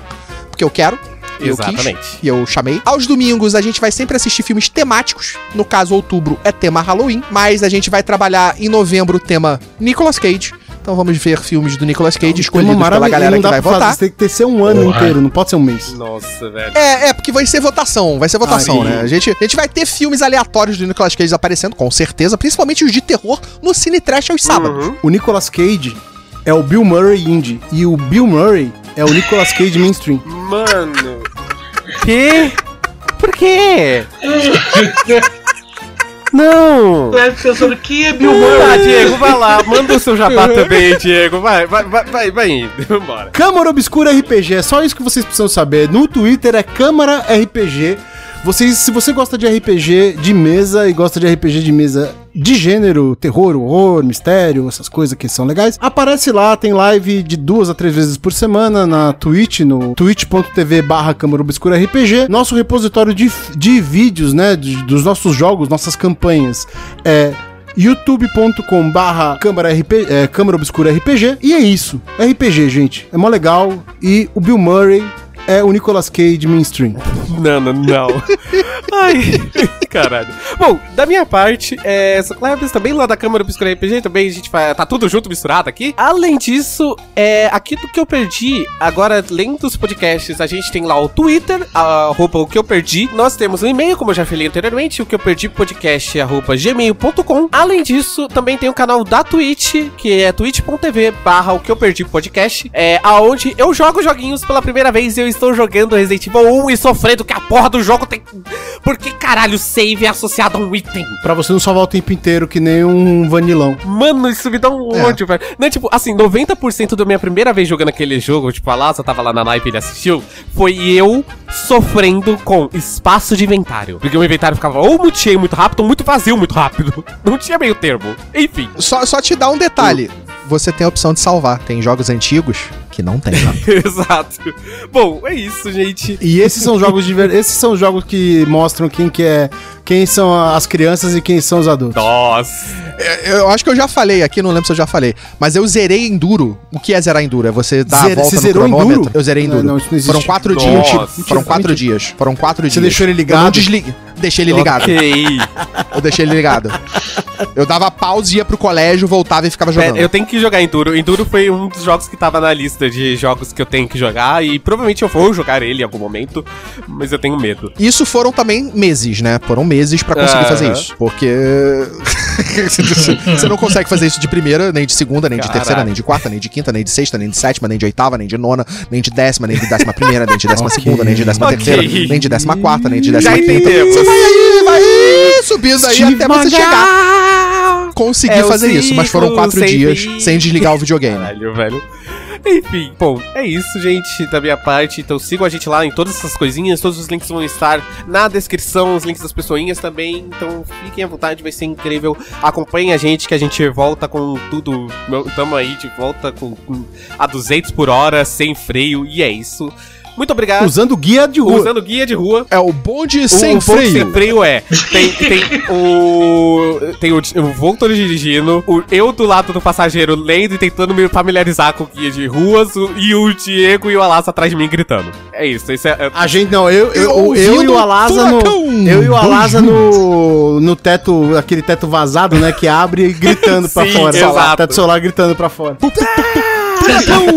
Speaker 5: porque eu quero. Eu quis
Speaker 1: Exatamente.
Speaker 5: e eu chamei. Aos domingos a gente vai sempre assistir filmes temáticos. No caso, outubro é tema Halloween, mas a gente vai trabalhar em novembro o tema Nicolas Cage. Então vamos ver filmes do Nicolas Cage escolhidos
Speaker 4: Uma
Speaker 5: pela galera
Speaker 4: não
Speaker 5: que vai
Speaker 4: pra fazer,
Speaker 5: votar.
Speaker 4: Tem que ter ser um ano
Speaker 2: Porra.
Speaker 4: inteiro, não pode ser um mês.
Speaker 1: Nossa, velho.
Speaker 5: É, é, porque vai ser votação, vai ser votação,
Speaker 4: Aí.
Speaker 5: né? A gente, a gente vai ter filmes aleatórios do Nicolas Cage aparecendo, com certeza, principalmente os de terror, no Cine Trash aos sábados.
Speaker 1: Uhum.
Speaker 4: O Nicolas Cage é o Bill Murray indie e o Bill Murray é o Nicolas Cage mainstream.
Speaker 1: Mano. Que? Por quê? Não!
Speaker 2: Cleber pensando que é Bill
Speaker 1: Tá,
Speaker 2: Murray.
Speaker 1: Diego, vai lá, manda o seu jabá também, Diego. Vai, vai, vai, vai, vai indo. Vambora.
Speaker 4: Câmara Obscura RPG, é só isso que vocês precisam saber. No Twitter é Câmara RPG. Vocês, se você gosta de RPG de mesa e gosta de RPG de mesa de gênero, terror, horror, mistério, essas coisas que são legais, aparece lá, tem live de duas a três vezes por semana na Twitch, no twitch.tv barra Câmara Obscura RPG. Nosso repositório de, de vídeos, né, de- dos nossos jogos, nossas campanhas, é youtube.com barra câmara, é, câmara obscura RPG e é isso, RPG gente, é mó legal e o Bill Murray é o Nicolas Cage mainstream.
Speaker 1: Não, não, não. Ai, caralho. Bom, da minha parte, é, sou Clebs, também lá da Câmara Obscura RPG, também a gente tá tudo junto, misturado aqui. Além disso, é, aquilo que eu perdi, agora, além dos podcasts, a gente tem lá o Twitter, arroba o que eu perdi. Nós temos um e-mail, como eu já falei anteriormente, o que eu perdi podcast, arroba gmail.com. Além disso, também tem o canal da Twitch, que é twitch.tv barra o que eu perdi podcast, é, aonde eu jogo joguinhos pela primeira vez e eu estou jogando Resident Evil 1 e sofrendo que a porra do jogo tem... Porque, caralho, save é associado a um item.
Speaker 4: Pra você não salvar o tempo inteiro que nem um vanilão.
Speaker 1: Mano, isso me dá um
Speaker 5: É.
Speaker 1: ódio, velho. Não, tipo, assim, 90% da minha primeira vez jogando aquele jogo, tipo, a Laza tava lá na live e ele assistiu, foi eu sofrendo com espaço de inventário. Porque o inventário ficava ou muito cheio muito rápido, ou muito vazio muito rápido. Não tinha meio termo. Enfim.
Speaker 5: Só, só te dar um detalhe: você tem a opção de salvar. Tem jogos antigos que não tem.
Speaker 1: Exato. Bom, é isso, gente.
Speaker 4: E esses são jogos de ver... esses são jogos que mostram quem que é, quem são as crianças e quem são os adultos.
Speaker 1: Nossa.
Speaker 5: Eu, eu acho que eu já falei aqui, não lembro se eu já falei. Mas eu zerei Enduro. O que é zerar Enduro? É você dar
Speaker 4: Zera-
Speaker 5: a volta
Speaker 4: você
Speaker 5: no
Speaker 4: zerou
Speaker 5: cronômetro.
Speaker 4: Enduro?
Speaker 5: Eu zerei Enduro.
Speaker 4: Não, não, isso não existe.
Speaker 5: Foram quatro
Speaker 1: Nossa.
Speaker 5: dias.
Speaker 1: Mentira,
Speaker 5: Foram quatro
Speaker 4: mentira.
Speaker 5: dias. Foram quatro
Speaker 4: Você
Speaker 5: dias.
Speaker 4: deixou ele
Speaker 5: Eu
Speaker 4: ligado?
Speaker 5: não desliguei. Deixei ele ligado.
Speaker 1: Ok.
Speaker 5: Eu deixei ele ligado. Eu dava pause, ia pro colégio, voltava e ficava jogando.
Speaker 1: Eu tenho que jogar Enduro. Enduro foi um dos jogos que tava na lista de jogos que eu tenho que jogar. E provavelmente eu vou jogar ele em algum momento. Mas eu tenho medo.
Speaker 5: Isso foram também meses, né? Foram meses pra conseguir
Speaker 1: Aham.
Speaker 5: fazer isso. Porque. Você não consegue fazer isso de primeira, nem de segunda, nem de
Speaker 1: Caralho.
Speaker 5: terceira, nem de quarta, nem de quinta, nem de sexta, nem de sétima, nem de oitava, nem de nona, nem de décima, nem de décima primeira, nem de décima segunda, nem de décima
Speaker 1: Ok.
Speaker 5: terceira, nem de décima quarta, nem de décima quinta. Você vai aí, vai aí, subindo aí
Speaker 4: Steve
Speaker 5: até você chegar.
Speaker 1: Magal!
Speaker 5: Conseguir
Speaker 1: É
Speaker 5: fazer isso, mas foram
Speaker 1: ciclo
Speaker 5: quatro
Speaker 1: sem
Speaker 5: dias
Speaker 1: fim.
Speaker 5: sem desligar o videogame.
Speaker 1: Caralho, velho. Enfim, bom, é isso, gente, da minha parte. Então sigam a gente lá em todas essas coisinhas. Todos os links vão estar na descrição, os links das pessoinhas também. Então fiquem à vontade, vai ser incrível. Acompanhem a gente que a gente volta com tudo. Tamo aí de volta com, com a 200 por hora, sem freio. E é isso. Muito obrigado.
Speaker 4: Usando guia de rua.
Speaker 1: Usando guia de rua.
Speaker 5: É o bonde
Speaker 1: O-
Speaker 5: sem
Speaker 1: o
Speaker 5: freio.
Speaker 1: sem freio é. Tem, tem o. Tem o, o Voltor dirigindo, o eu do lado do passageiro lendo e tentando me familiarizar com o guia de ruas, o- e o Diego e o Alas atrás de mim gritando. É isso, isso é. é-
Speaker 4: A gente não, eu, eu, eu,
Speaker 5: ouvindo
Speaker 4: e o Alasa no. Eu e o Alasa no, no teto, aquele teto vazado, né? Que abre e gritando pra
Speaker 1: Sim,
Speaker 4: fora.
Speaker 1: exato.
Speaker 4: Teto solar gritando pra fora.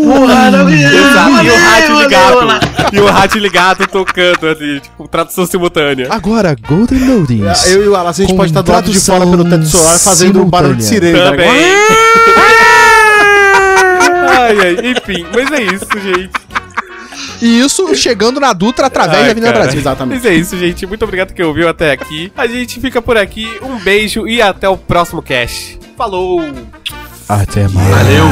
Speaker 2: Porra, não
Speaker 1: Exato, e o rádio ligado. E o rádio ligado tocando, assim, tipo, tradução simultânea.
Speaker 5: Agora, Golden Loadings.
Speaker 4: Eu e o Alasa, a gente pode estar do lado de fora pelo teto solar fazendo um barulho de sirene. tá
Speaker 1: Também. ai, ai, enfim, mas é isso, gente.
Speaker 5: E isso chegando na Dutra através
Speaker 1: Ai,
Speaker 5: da Avenida
Speaker 1: cara.
Speaker 5: Brasil.
Speaker 4: Exatamente.
Speaker 1: Mas é isso, gente. Muito obrigado que ouviu até aqui. A gente fica por aqui. Um beijo e até o próximo cast. Falou!
Speaker 5: Até mais.
Speaker 2: Valeu.